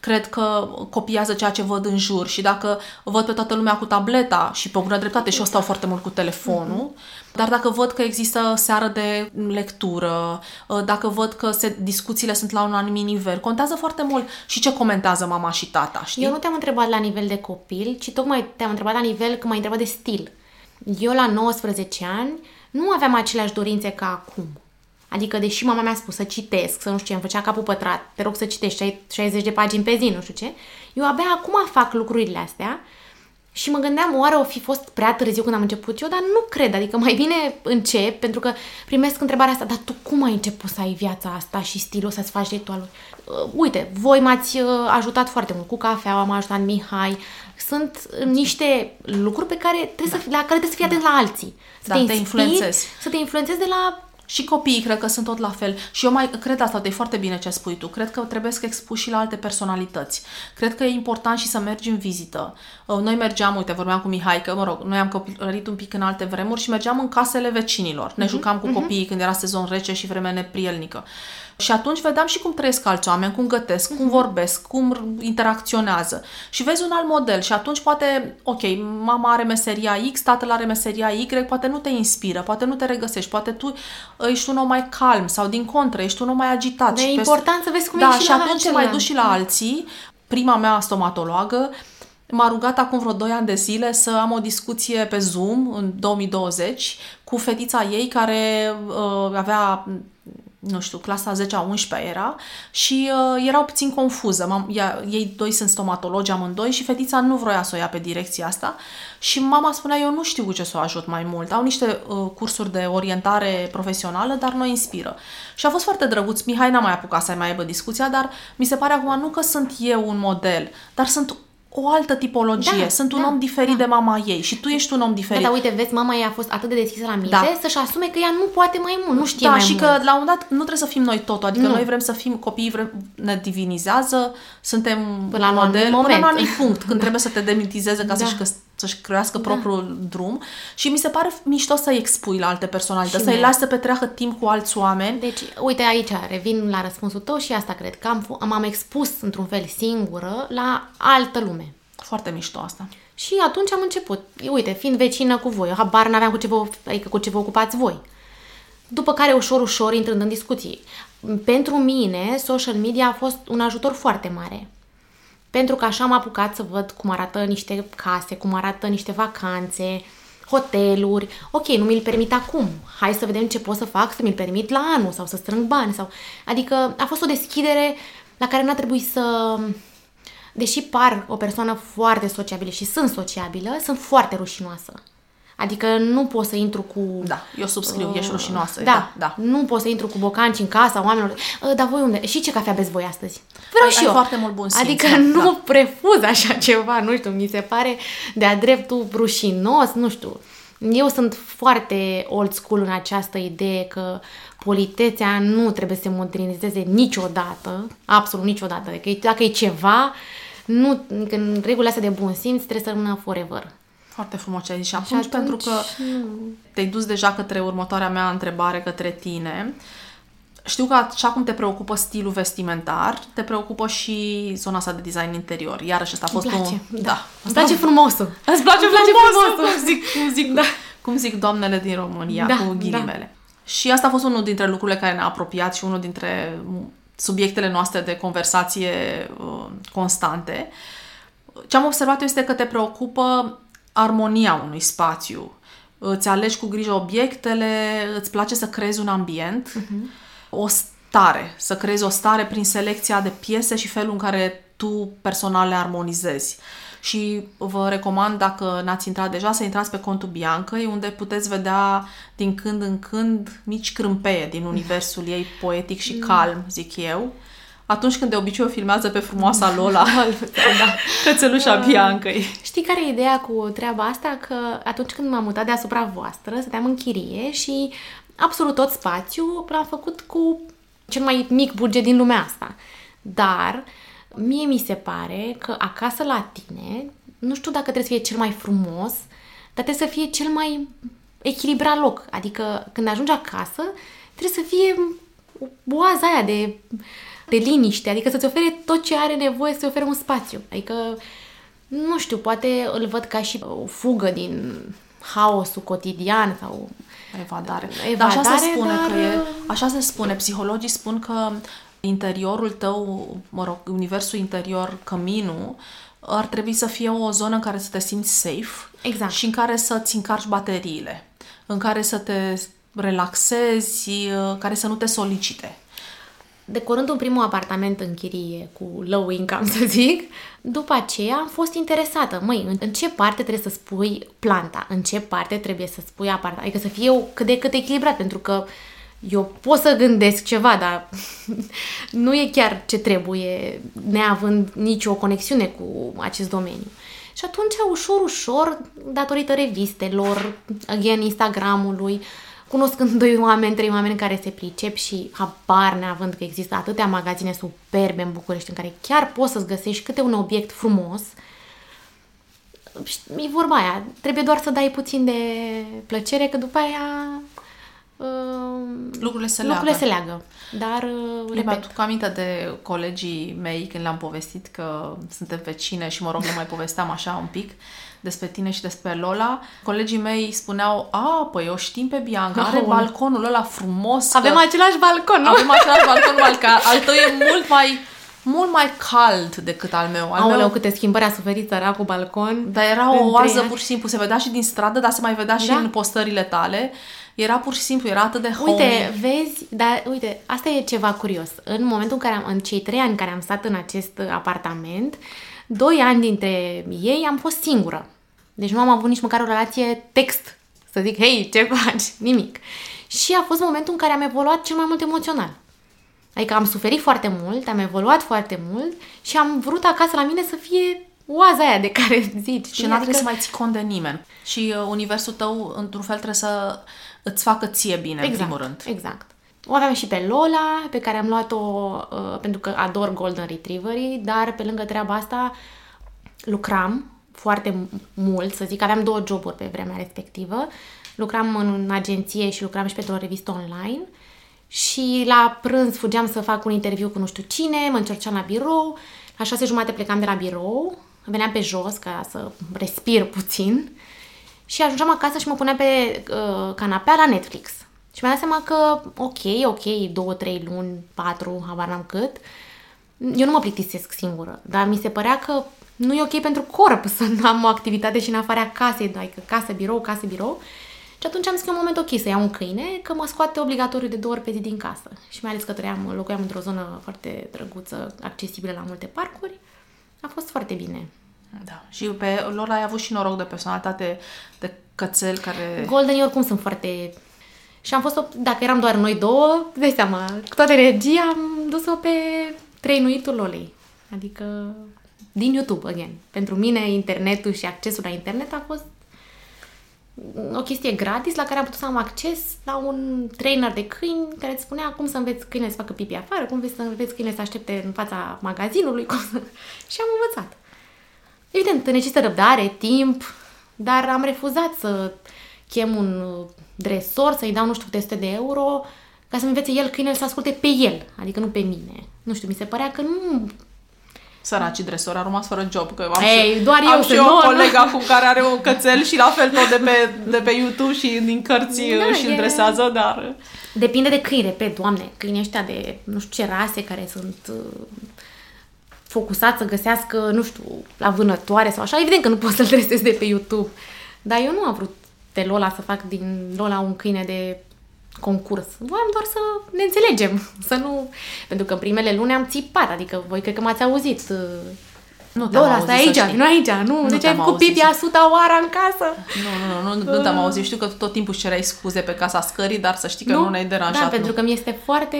cred că copiază ceea ce văd în jur și dacă văd pe toată lumea cu tableta și pe bună dreptate și eu stau foarte mult cu telefonul, mm-hmm. dar dacă văd că există seară de lectură, ă, dacă văd că se, discuțiile sunt la un anumit nivel, contează foarte mult și ce comentează mama și tata, știi? Eu nu te-am întrebat la nivel de copil, ci tocmai te-am întrebat la nivel că m-ai întrebat de stil. Eu la 19 ani nu aveam aceleași dorințe ca acum. Adică, deși mama mi-a spus să citesc, să nu știu ce, îmi făcea capul pătrat, te rog să citești 60 de pagini pe zi, nu știu ce, eu abia acum fac lucrurile astea și mă gândeam, oare o fi fost prea târziu când am început eu, dar nu cred, adică mai bine încep, pentru că primesc întrebarea asta, dar tu cum ai început să ai viața asta și stilul să-ți faci ritualuri? Uh, uite, voi m-ați uh, ajutat foarte mult cu cafeaua, m-a ajutat Mihai, sunt niște lucruri pe care trebuie da. să, la care trebuie să fii atent la alții. Să da, te, inspiri, te influențezi. Să te influențezi de la și copiii cred că sunt tot la fel. Și eu mai cred asta, e foarte bine ce spui tu. Cred că trebuie să expuși și la alte personalități. Cred că e important și să mergi în vizită. Uh, noi mergeam, uite, vorbeam cu Mihai, că, mă rog, noi am copilărit un pic în alte vremuri și mergeam în casele vecinilor. Ne uh-huh, jucam cu uh-huh. copiii când era sezon rece și vreme neprielnică. Și atunci vedeam și cum trăiesc alți oameni, cum gătesc, cum mhm. vorbesc, cum interacționează. Și vezi un alt model și atunci poate, ok, mama are meseria X, tatăl are meseria Y, poate nu te inspiră, poate nu te regăsești, poate tu ești un om mai calm sau din contră, ești un om mai agitat. De e important să vezi cum da, și, și atunci te mai duci și la alții. Prima mea stomatologă M-a rugat acum vreo 2 ani de zile să am o discuție pe Zoom în 2020 cu fetița ei care uh, avea nu știu, clasa 10-a, 11 era și uh, era puțin confuză. Mam, ea, ei doi sunt stomatologi amândoi și fetița nu vroia să o ia pe direcția asta și mama spunea, eu nu știu cu ce să o ajut mai mult. Au niște uh, cursuri de orientare profesională, dar nu inspiră. Și a fost foarte drăguț. Mihai n-a mai apucat să mai aibă discuția, dar mi se pare acum nu că sunt eu un model, dar sunt o altă tipologie. Da, Sunt un da, om diferit da. de mama ei și tu ești un om Da, diferit. dar uite, vezi, mama ei a fost atât de deschisă la minte Da. să-și asume că ea nu poate mai mult, nu știe da, mai și mult. că la un moment dat nu trebuie să fim noi totul, adică Nu. noi vrem să fim copiii, vrem, ne divinizează, suntem Până la un anumit model, până moment. la un anumit punct, când trebuie să te demitizeze ca Da. să-și, căs- să-și crească propriul drum și mi se pare mișto să-i expui la alte personalități, Și să-i mie. lași să petreacă timp cu alți oameni. Deci, uite aici, revin la răspunsul tău și asta cred, că am, f- m-am expus într-un fel singură la altă lume. Foarte mișto asta. Și atunci am început. Uite, fiind vecină cu voi, eu habar n-aveam cu ce vă, adică cu ce vă ocupați voi. După care, ușor, ușor, intrând în discuții. Pentru mine, social media a fost un ajutor foarte mare. Pentru că așa am apucat să văd cum arată niște case, cum arată niște vacanțe, hoteluri. Ok, nu mi-l permit acum. Hai să vedem ce pot să fac să mi-l permit la anul sau să strâng bani. Sau... Adică a fost o deschidere la care n-a trebuit să... Deși par o persoană foarte sociabilă și sunt sociabilă, sunt foarte rușinoasă. Adică nu pot să intru cu... Da, eu subscriu, ești rușinoasă. Da, da. Nu pot să intru cu bocanci în casa oamenilor. "Ă, Dar voi unde? Și ce cafea beți voi astăzi? Vreau Ai- și ai eu. foarte mult bun simț, Adică da, nu da. prefuz așa ceva, nu știu, mi se pare de-a dreptul rușinos, nu știu. Eu sunt foarte old school în această idee că politețea nu trebuie să se modernizeze niciodată, absolut niciodată. Adică dacă e ceva, nu, că în regulile astea de bun simț trebuie să rămână forever. Foarte frumos ce ai zis. Și atunci, atunci, pentru că te-ai dus deja către următoarea mea întrebare către tine, știu că așa cum te preocupă stilul vestimentar, te preocupă și zona asta de design interior. Iarăși asta a fost Îmi place, un... da. Îmi place frumosul. Îți place, Îmi place frumosul, frumosul. Cum zic, cum zic, da. cum zic doamnele din România, Da, cu ghilimele. Și asta a fost unul dintre lucrurile care ne-a apropiat și unul dintre subiectele noastre de conversație uh, constante. Ce am observat eu este că te preocupă armonia unui spațiu. Îți alegi cu grijă obiectele, îți place să creezi un ambient, o stare, să creezi o stare prin selecția de piese și felul în care tu personal le armonizezi. Și vă recomand, dacă n-ați intrat deja, să intrați pe contul Biancăi, unde puteți vedea din când în când mici crâmpeie din universul ei poetic și calm, zic eu. Atunci când de obicei o filmează pe frumoasa Lola, da. cățelușa Biancăi. Știi care e ideea cu treaba asta? Că atunci când m-am mutat deasupra voastră, stăteam în chirie și absolut tot spațiu l-am făcut cu cel mai mic buget din lumea asta. Dar mie mi se pare că acasă la tine, nu știu dacă trebuie să fie cel mai frumos, dar trebuie să fie cel mai echilibrat loc. Adică când ajungi acasă, trebuie să fie oaza aia de, de liniște, adică să-ți ofere tot ce are nevoie să-ți ofere un spațiu. Adică, nu știu, poate îl văd ca și o fugă din haosul cotidian sau Evadare. Evadare, dar așa se spune dar- că e, așa se spune, psihologii spun că interiorul tău, mă rog, universul interior, căminul, ar trebui să fie o zonă în care să te simți safe Exact. și în care să-ți încarci bateriile, în care să te relaxezi, care să nu te solicite. Decorând un primul apartament în chirie cu low income, să zic, după aceea am fost interesată. Măi, în, în ce parte trebuie să spui planta? În ce parte trebuie să spui apartament? Adică să fie cât de cât echilibrat, pentru că eu pot să gândesc ceva, dar nu e chiar ce trebuie, neavând nicio conexiune cu acest domeniu. Și atunci, ușor, ușor, datorită revistelor, again, Instagramului, cunoscând doi oameni, trei oameni care se pricep și habar neavând că există atâtea magazine superbe în București în care chiar poți să-ți găsești câte un obiect frumos, e vorba aia, trebuie doar să dai puțin de plăcere, că după aia uh, Lucrurile se lucrurile leagă. se leagă. Dar, uh, Eu repet, mi-aduc aminte de colegii mei când le-am povestit că suntem vecine și, mă rog, le mai povesteam așa un pic despre tine și despre Lola. Colegii mei spuneau, a, păi o știm pe Bianca, are Aoleu. balconul ăla frumos. avem că același balcon, nu? avem același balcon, numai că al tău e mult mai, mult mai cald decât al meu. Al Aoleu, meu câte schimbări a suferit cu balcon. dar era o în oază trei ani. pur și simplu, se vedea și din stradă, dar se mai vedea și Da. în postările tale. Era pur și simplu, era atât de homey. Uite, vezi, dar uite, asta e ceva curios. În momentul în care am, în cei trei ani care am stat în acest apartament, doi ani dintre ei am fost singură. Deci nu am avut nici măcar o relație text, să zic, hei, ce faci? Nimic. Și a fost momentul în care am evoluat cel mai mult emoțional. Adică am suferit foarte mult, am evoluat foarte mult și am vrut acasă la mine să fie oaza aia de care zici. Și nu trebuie să mai ții cont de nimeni. Și uh, universul tău, într-un fel, trebuie să îți facă ție bine, exact, în primul rând. Exact. O aveam și pe Lola, pe care am luat-o uh, pentru că ador Golden Retrieverii, dar pe lângă treaba asta lucram foarte mult, să zic, aveam două joburi pe vremea respectivă. Lucram în agenție și lucram și pentru o revistă online și la prânz fugeam să fac un interviu cu nu știu cine, mă încerceam la birou, la șase jumate plecam de la birou, veneam pe jos ca să respir puțin și ajungeam acasă și mă puneam pe uh, canapea la Netflix. Și mi-am dat seama că, ok, ok, două, trei luni, patru, habar n-am cât, eu nu mă plictisesc singură, dar mi se părea că nu e ok pentru corp să am o activitate și în afara casei, adică casă, birou, casă, birou. Și atunci am zis că e un moment ok să iau un câine, că mă scoate obligatoriu de două ori pe zi din casă. Și mai ales că trăiam, locuiam într-o zonă foarte drăguță, accesibilă la multe parcuri. A fost foarte bine. Da. Și pe lor ai avut și noroc de personalitate de cățel care... Golden oricum sunt foarte... Și am fost, dacă eram doar noi două, dai seama, cu toată energia am dus-o pe trăinuitul Lolei. Adică din YouTube, again. Pentru mine, internetul și accesul la internet a fost o chestie gratis la care am putut să am acces la un trainer de câini care îți spunea cum să înveți câinele să facă pipi afară, cum să înveți câinele să aștepte în fața magazinului cum să... și am învățat. Evident, necesită răbdare, timp, dar am refuzat să chem un dresor, să-i dau nu știu câte de euro ca să-mi învețe el câinele să asculte pe el, adică nu pe mine. Nu știu, mi se părea că nu Săracii dresori au rămas fără job, că am Ei, și, doar eu am și sunt o nouă, colega cu care are un cățel și la fel tot de pe, de pe YouTube și din cărți Da, și e- îndresează, dar... Depinde de câine, pe doamne, câinii ăștia de nu știu ce rase care sunt uh, focusați să găsească, nu știu, la vânătoare sau așa, evident că nu poți să-l dresezi de pe YouTube. Dar eu nu am vrut de Lola să fac din Lola un câine de concurs. Voiam doar să ne înțelegem, să nu... Pentru că în primele luni am țipat, adică voi cred că m-ați auzit. uh, Nu te-am Lola, auzit, stai să aici, știi. nu aici, nu, Nu deci ai te-am făcut auzit, pipi să- a suta oară în casă. Nu, nu, nu, nu, nu te-am auzit. Știu că tot timpul își cereai scuze pe casa scării, dar să știi că nu, ne-ai deranjat. Da, pentru nu. că mi este foarte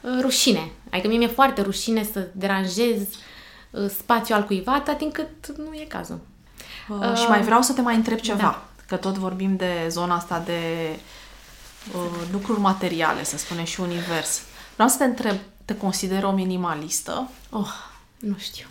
uh, rușine. Adică mie mi-e foarte rușine să deranjez uh, spațiul al cuiva atât timp cât nu e cazul. Uh, și mai vreau să te mai întreb ceva. Da. Că tot vorbim de zona asta de uh, lucruri materiale, să spunem, și univers. Vreau să te întreb, te consider o minimalistă? Oh, nu știu.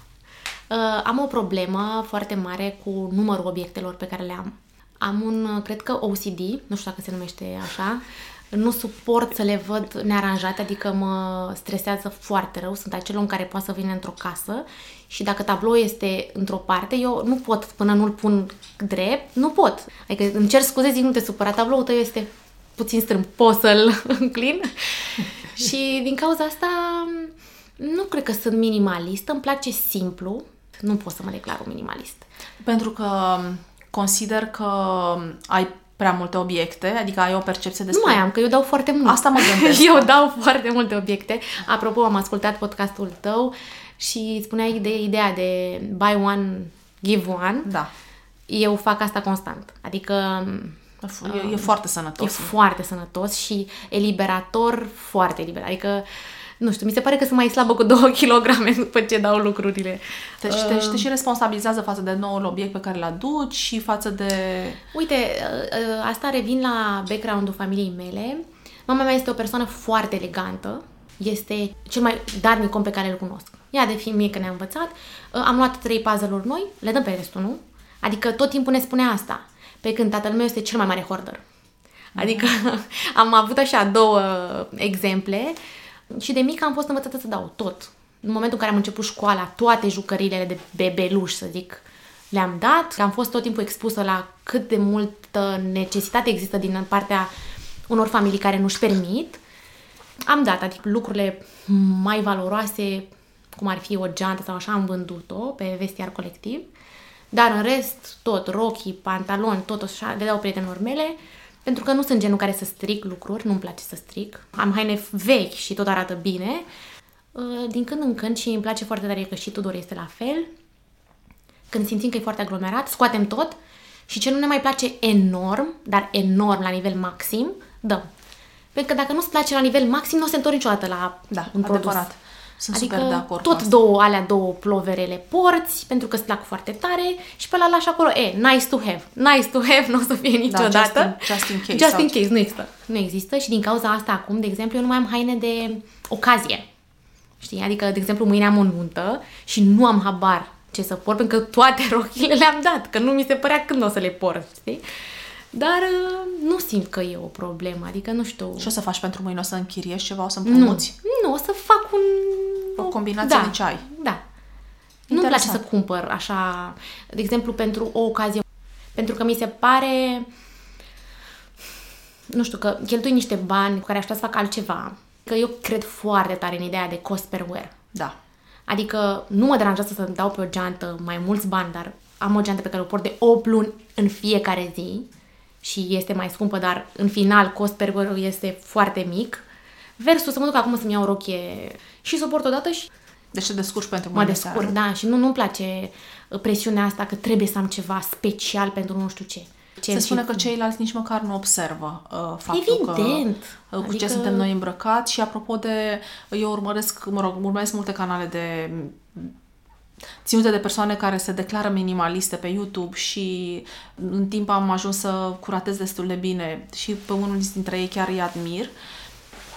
Uh, am o problemă foarte mare cu numărul obiectelor pe care le am. Am un, uh, cred că OCD, nu știu dacă se numește așa, nu suport să le văd nearanjate, adică mă stresează foarte rău. Sunt acel om care poate să vină într-o casă și dacă tablou este într-o parte, eu nu pot până nu-l pun drept, nu pot. Adică îmi cer scuze, zic, nu te supăra, tabloul tău este puțin strâmb, poți să-l înclin? și din cauza asta nu cred că sunt minimalistă, îmi place simplu, nu pot să mă declar un minimalist. Pentru că consider că ai prea multe obiecte, adică ai o percepție Nu despre... mai am, că eu dau foarte mult. Asta mă gândesc. eu dau foarte multe obiecte. Apropo, am ascultat podcastul tău și spuneai de ideea de buy one, give one. Da. Eu fac asta constant. Adică E, e foarte e sănătos. foarte sănătos și eliberator, foarte eliber. Adică, nu știu, mi se pare că sunt mai slabă cu 2 kg după ce dau lucrurile. Te, și te, te și responsabilizează față de noul obiect pe care îl aduci și față de... Uite, uh, uh, asta revin la background-ul familiei mele. Mama mea este o persoană foarte elegantă, este cel mai darnic om pe care îl cunosc. Ea de fiind mică ne-a învățat, Uh, am luat trei puzzle-uri noi, le dăm pe restul, nu? Adică tot timpul ne spune asta. Pe când tatăl meu este cel mai mare hoarder. Adică am avut așa două exemple și de mică am fost învățată să dau tot. În momentul în care am început școala, toate jucăriile de bebeluș, să zic, le-am dat. Am fost tot timpul expusă la cât de multă necesitate există din partea unor familii care nu-și permit. Am dat, adică lucrurile mai valoroase, cum ar fi o geantă sau așa, am vândut-o pe vestiar colectiv. Dar în rest, tot, rochii, pantaloni, tot așa, le dau prietenilor mele, pentru că nu sunt genul care să stric lucruri, nu-mi place să stric. Am haine vechi și tot arată bine. Uh, Din când în când și îmi place foarte tare că și Tudor este la fel. Când simțim că e foarte aglomerat, scoatem tot și ce nu ne mai place enorm, dar enorm la nivel maxim, dăm. Pentru că dacă nu-ți place la nivel maxim, nu o să te întorci niciodată la Da, un produs. Adevărat. Sunt adică super de acord cu tot asta. două, alea două ploverele porți, pentru că îți plac foarte tare și pe la lași acolo, e, nice to have. Nice to have nu o să fie niciodată. Da, just in- just in case Just sau- in case, nu există. Nu există și din cauza asta acum, de exemplu, eu nu mai am haine de ocazie. Știi? Adică, de exemplu, mâine am o nuntă și nu am habar ce să port, pentru că toate rochile le-am dat, că nu mi se părea când o să le port, știi? Dar uh, nu simt că e o problemă, adică nu știu... Și o să faci pentru mâine? O să închiriești ceva? O să Nu, împrumuți? nu, o să fac un... O combinație da, de ceai. Da. Nu-mi place să Interesant. cumpăr așa, de exemplu, pentru o ocazie. Pentru că mi se pare, nu știu, că cheltui niște bani cu care aș putea să fac altceva. Că eu cred foarte tare în ideea de cost per wear. Da. Adică nu mă deranjează să dau pe o geantă mai mulți bani, dar am o geantă pe care o port de 8 luni în fiecare zi și este mai scumpă, dar în final cost per wear este foarte mic. Versus să mă duc acum să-mi iau o rochie și să o port odată și Deci te descurci pentru mă mâine descurc, seară. da, și nu, nu-mi place uh, presiunea asta că trebuie să am ceva special pentru nu știu ce. ce Se spune și- că ceilalți nici măcar nu observă uh, faptul Evident. că uh, cu ce Adică- suntem noi îmbrăcați și apropo de, eu urmăresc, mă rog, urmăresc multe canale de ținute de persoane care se declară minimaliste pe YouTube și în timp am ajuns să curatez destul de bine și pe unul dintre ei chiar îi admir.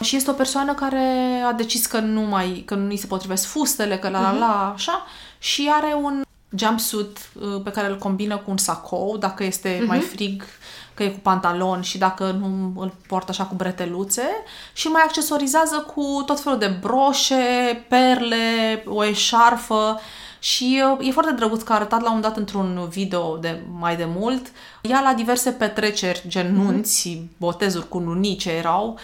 Și este o persoană care a decis că nu mai, că nu îi se potrivesc fustele, că la la la, așa, și are un jumpsuit uh, pe care îl combină cu un sacou, dacă este mai frig, că e cu pantalon și dacă nu îl poartă așa cu breteluțe. Și mai accesorizează cu tot felul de broșe, perle, o eșarfă și uh, e foarte drăguț că a arătat la un dat într-un video de mai de mult. Ea la diverse petreceri, gen nunți, botezuri cu nunice erau,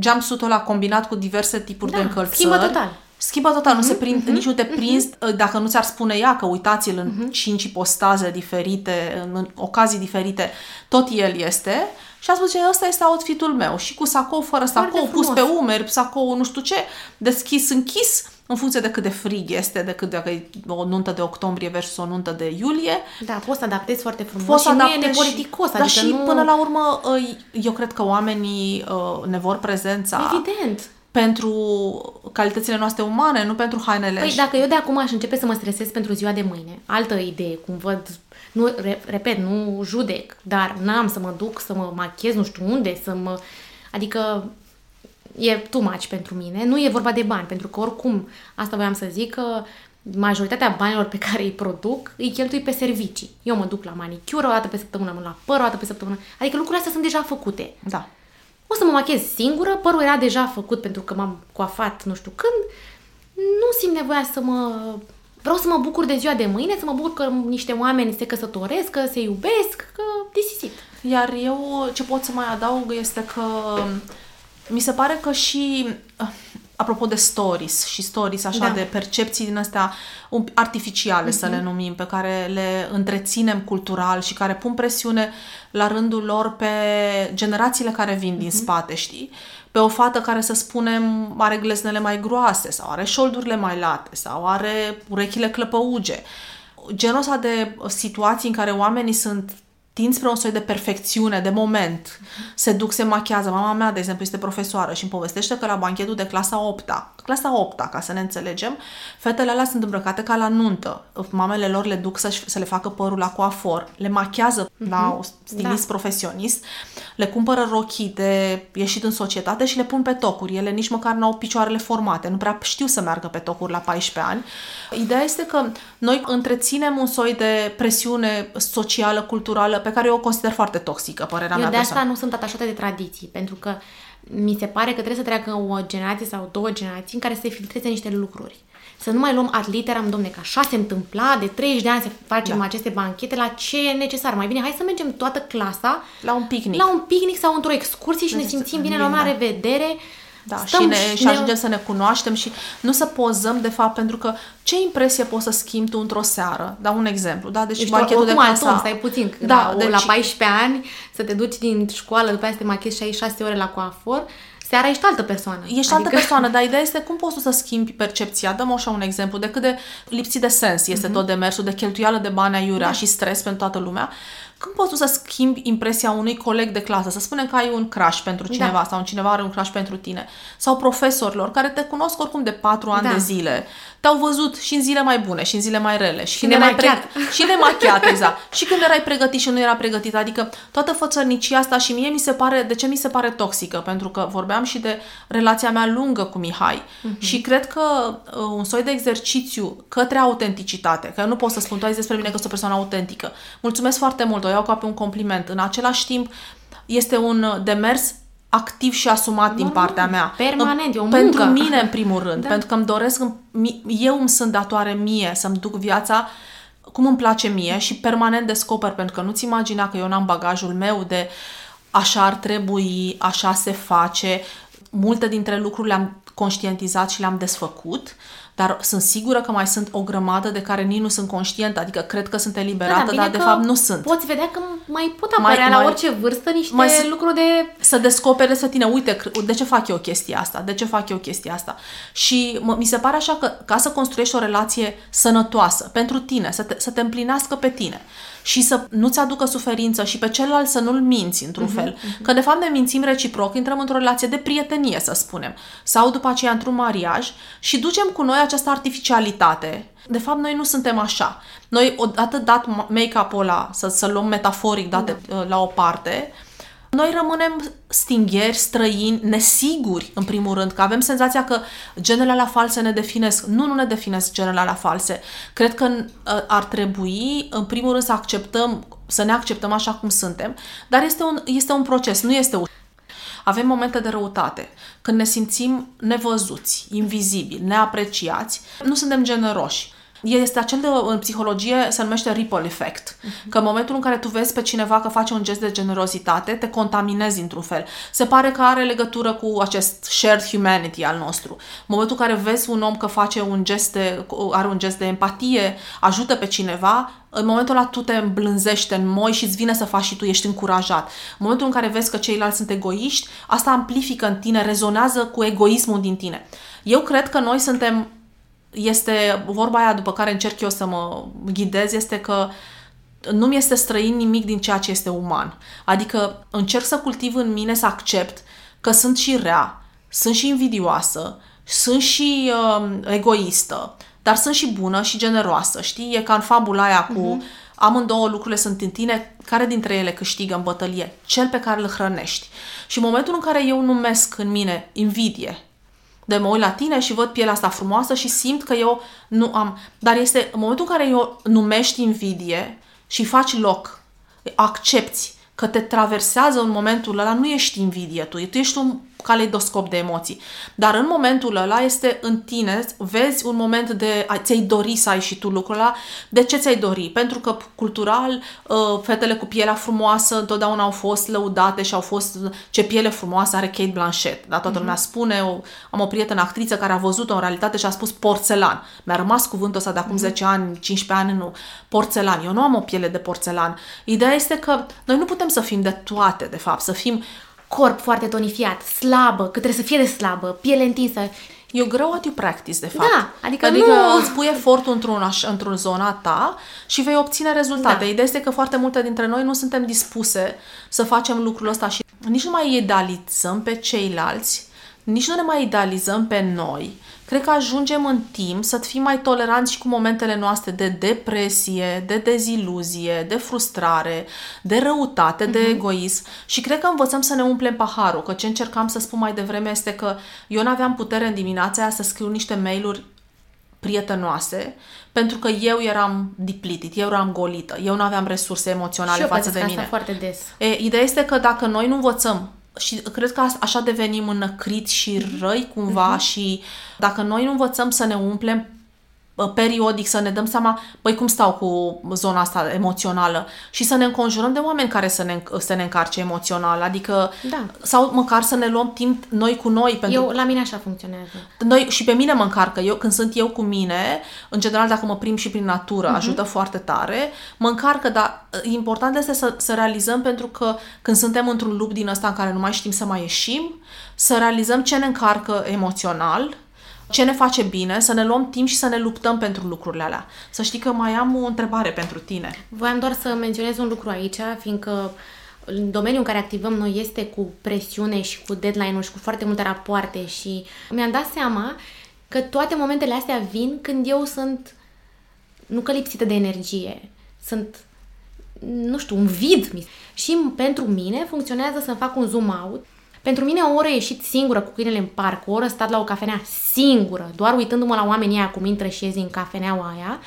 jumpsuit-ul ăla combinat cu diverse tipuri Da, de încălțări. schimbă total. Schimbă total, nu se prind, nici nu te prinzi, dacă nu ți-ar spune ea că uitați-l în cinci ipostaze diferite, în, în ocazii diferite, tot el este. Și a spus că ăsta este outfitul meu. Și cu sacou, fără sacou, pus frumos. pe umeri, sacou nu știu ce, deschis, închis, în funcție de cât de frig este, de cât dacă e o nuntă de octombrie versus o nuntă de iulie. Da, poți să adaptezi foarte frumos Poți și să nu e adaptezi nepoliticos, și, Dar adică și nu... până la urmă, eu cred că oamenii uh, ne vor prezența Evident. pentru calitățile noastre umane, nu pentru hainele. Păi dacă eu de acum aș începe să mă stresez pentru ziua de mâine, altă idee, cum văd, nu, re, repet, nu judec, dar n-am să mă duc să mă machez nu știu unde, să mă... Adică e too much pentru mine. Nu e vorba de bani, pentru că oricum, asta voiam să zic că majoritatea banilor pe care îi produc îi cheltui pe servicii. Eu mă duc la manicură o dată pe săptămână, mă la păr o dată pe săptămână. Adică lucrurile astea sunt deja făcute. Da. O să mă machez singură, părul era deja făcut pentru că m-am coafat nu știu când. Nu simt nevoia să mă... Vreau să mă bucur de ziua de mâine, să mă bucur că niște oameni se căsătoresc, că se iubesc, că this is it. Iar eu ce pot să mai adaug este că mi se pare că și uh, apropo de stories și stories așa Da. de percepții din astea um, artificiale să le numim, pe care le întreținem cultural și care pun presiune la rândul lor pe generațiile care vin din spate, știi? Pe o fată care, să spunem, are gleznele mai groase sau are șoldurile mai late sau are urechile clăpăuge. Genul ăsta de situații în care oamenii sunt tind spre un soi de perfecțiune, de moment. Se duc, se machează. Mama mea, de exemplu, este profesoară și îmi povestește că la banchetul de clasa 8 clasa 8 ca să ne înțelegem, fetele alea sunt îmbrăcate ca la nuntă. Mamele lor le duc să, să le facă părul la coafor, le machează mm-hmm. la o stilist da. profesionist, le cumpără rochii de ieșit în societate și le pun pe tocuri. Ele nici măcar nu au picioarele formate, nu prea știu să meargă pe tocuri la 14 ani. Ideea este că noi întreținem un soi de presiune socială, culturală, pe care eu o consider foarte toxică, părerea Eu mea de asta personală. nu sunt atașată de tradiții, pentru că mi se pare că trebuie să treacă o generație sau două generații în care să se filtreze niște lucruri. Să nu mai luăm ad literam, domne, că așa se întâmpla, de 30 de ani să facem da. aceste banchete, la ce e necesar. Mai bine, hai să mergem toată clasa La un picnic. la un picnic sau într-o excursie și ne simțim bine la una revedere. Da, Stăm și, ne, și ajungem să ne cunoaștem și nu să pozăm, de fapt, pentru că ce impresie poți să schimbi tu într-o seară? Dau un exemplu, da? Deci Ești banchetul de oricum clasa... atom, stai puțin. Da, la, deci, la 14 ani să te duci din școală, după aia să te machezi și ai 6 ore la coafor, seara ești altă persoană. Ești adică... altă persoană, dar ideea este cum poți tu să schimbi percepția. Dăm așa un exemplu de cât de lipsit de sens este mm-hmm. tot demersul de cheltuială de bani aiurea da. și stres pentru toată lumea, Când poți tu să schimbi impresia unui coleg de clasă? Să spunem că ai un crush pentru cineva da. sau un cineva are un crush pentru tine. Sau profesorilor care te cunosc oricum de patru ani da. de zile. Te-au văzut și în zile mai bune și în zile mai rele. Și, și când erai pre... și nemachiat, exact. și când erai pregătit și nu era pregătit. Adică toată fățărnicia asta și mie mi se pare, de ce mi se pare toxică? Pentru că vorbeam și de relația mea lungă cu Mihai. Uh-huh. Și cred că uh, un soi de exercițiu către autenticitate, că eu nu pot să spun, tu ai despre mine că sunt o persoană autentică. Mulțumesc foarte mult, o iau ca pe un compliment. În același timp, este un demers activ și asumat Normal, din partea mea. Permanent, e o muncă. Pentru mine, în primul rând. Da. Pentru că îmi doresc, eu îmi sunt datoare mie să-mi duc viața cum îmi place mie și permanent descoper, pentru că nu-ți imagina că eu n-am bagajul meu de așa ar trebui, așa se face. Multe dintre lucruri le-am conștientizat și le-am desfăcut dar sunt sigură că mai sunt o grămadă de care nici nu sunt conștientă, adică cred că sunt eliberată, da, dar de fapt nu sunt. Poți vedea că mai pot apărea mai, la mai, orice vârstă niște mai, lucruri de... Să descopere să tine, uite, de ce fac eu chestia asta? De ce fac eu chestia asta? Și mă, mi se pare așa că ca să construiești o relație sănătoasă pentru tine, să te, să te împlinească pe tine, și să nu-ți aducă suferință și pe celălalt să nu-l minți într-un uh-huh, fel. Uh-huh. Că de fapt ne mințim reciproc, intrăm într-o relație de prietenie, să spunem, sau după aceea într-un mariaj și ducem cu noi această artificialitate. De fapt, noi nu suntem așa. Noi, odată dat make-up-ul ăla, să, să luăm metaforic date da. la o parte, noi rămânem stingheri, străini, nesiguri, în primul rând, că avem senzația că genele alea false ne definesc. Nu, nu ne definesc genele alea false. Cred că ă, ar trebui, în primul rând, să acceptăm, să ne acceptăm așa cum suntem, dar este un, este un proces, nu este ușor. Avem momente de răutate, când ne simțim nevăzuți, invizibili, neapreciați, nu suntem generoși este acel de, în psihologie se numește ripple effect. Uh-huh. Că în momentul în care tu vezi pe cineva că face un gest de generozitate, te contaminezi într-un fel. Se pare că are legătură cu acest shared humanity al nostru. În momentul în care vezi un om că face un gest de, are un gest de empatie, ajută pe cineva, în momentul ăla tu te îmblânzești, te moi și îți vine să faci și tu, ești încurajat. În momentul în care vezi că ceilalți sunt egoiști, asta amplifică în tine, rezonează cu egoismul din tine. Eu cred că noi suntem este vorba aia după care încerc eu să mă ghidez, este că nu mi este străin nimic din ceea ce este uman. Adică încerc să cultiv în mine, să accept că sunt și rea, sunt și invidioasă, sunt și uh, egoistă, dar sunt și bună și generoasă, știi? E ca în fabula aia cu uh-huh. amândouă lucrurile sunt în tine, care dintre ele câștigă în bătălie? Cel pe care îl hrănești. Și în momentul în care eu numesc în mine invidie, de mă uit la tine și văd pielea asta frumoasă și simt că eu nu am... Dar este în momentul în care eu numești invidie și faci loc, accepti că te traversează în momentul ăla, nu ești invidie tu, tu ești un caleidoscop de emoții. Dar în momentul ăla este în tine, vezi un moment de ți-ai dori să ai și tu lucrul ăla. De ce ți-ai dori? Pentru că cultural uh, fetele cu pielea frumoasă întotdeauna au fost lăudate și au fost ce piele frumoasă are Kate Blanchett. Da? Toată mm-hmm. lumea spune, o, am o prietenă actriță care a văzut-o în realitate și a spus porțelan. Mi-a rămas cuvântul ăsta de acum mm-hmm. 10 ani, 15 ani, nu. Porțelan. Eu nu am o piele de porțelan. Ideea este că noi nu putem să fim de toate, de fapt, să fim corp foarte tonifiat, slabă, că trebuie să fie de slabă, piele întinsă. You grow what you practice, de fapt. Da, adică, adică nu... îți pui efortul într-un, într-o zona ta și vei obține rezultate. Da. Ideea este că foarte multe dintre noi nu suntem dispuse să facem lucrul ăsta și nici nu mai idealizăm pe ceilalți, nici nu ne mai idealizăm pe noi cred că ajungem în timp să fim mai toleranți și cu momentele noastre de depresie, de deziluzie, de frustrare, de răutate, de uh-huh. egoism și cred că învățăm să ne umplem paharul, că ce încercam să spun mai devreme este că eu nu aveam putere în dimineața aia să scriu niște mail-uri prietenoase, pentru că eu eram depleted, eu eram golită, eu nu aveam resurse emoționale față de mine. foarte des. E, ideea este că dacă noi nu învățăm și cred că așa devenim înăcriți și răi cumva uh-huh. și dacă noi nu învățăm să ne umplem periodic să ne dăm seama, băi, cum stau cu zona asta emoțională și să ne înconjurăm de oameni care să ne, să ne încarce emoțional, adică da. sau măcar să ne luăm timp noi cu noi. Pentru... Eu, la mine așa funcționează. Noi, și pe mine mă încarcă, eu când sunt eu cu mine, în general dacă mă prim și prin natură, uh-huh. ajută foarte tare, mă încarcă, dar important este să, să realizăm pentru că când suntem într-un lup din ăsta în care nu mai știm să mai ieșim, să realizăm ce ne încarcă emoțional, ce ne face bine, să ne luăm timp și să ne luptăm pentru lucrurile alea. Să știi că mai am o întrebare pentru tine. Voiam doar să menționez un lucru aici, fiindcă în domeniul în care activăm noi este cu presiune și cu deadline-uri și cu foarte multe rapoarte și mi-am dat seama că toate momentele astea vin când eu sunt nu că lipsită de energie, sunt nu știu, un vid. Și pentru mine funcționează să fac un zoom out. Pentru mine o oră ieșit singură cu câinele în parc, o oră stat la o cafenea singură, doar uitându-mă la oamenii aia cum intră și iezi în cafeneaua aia,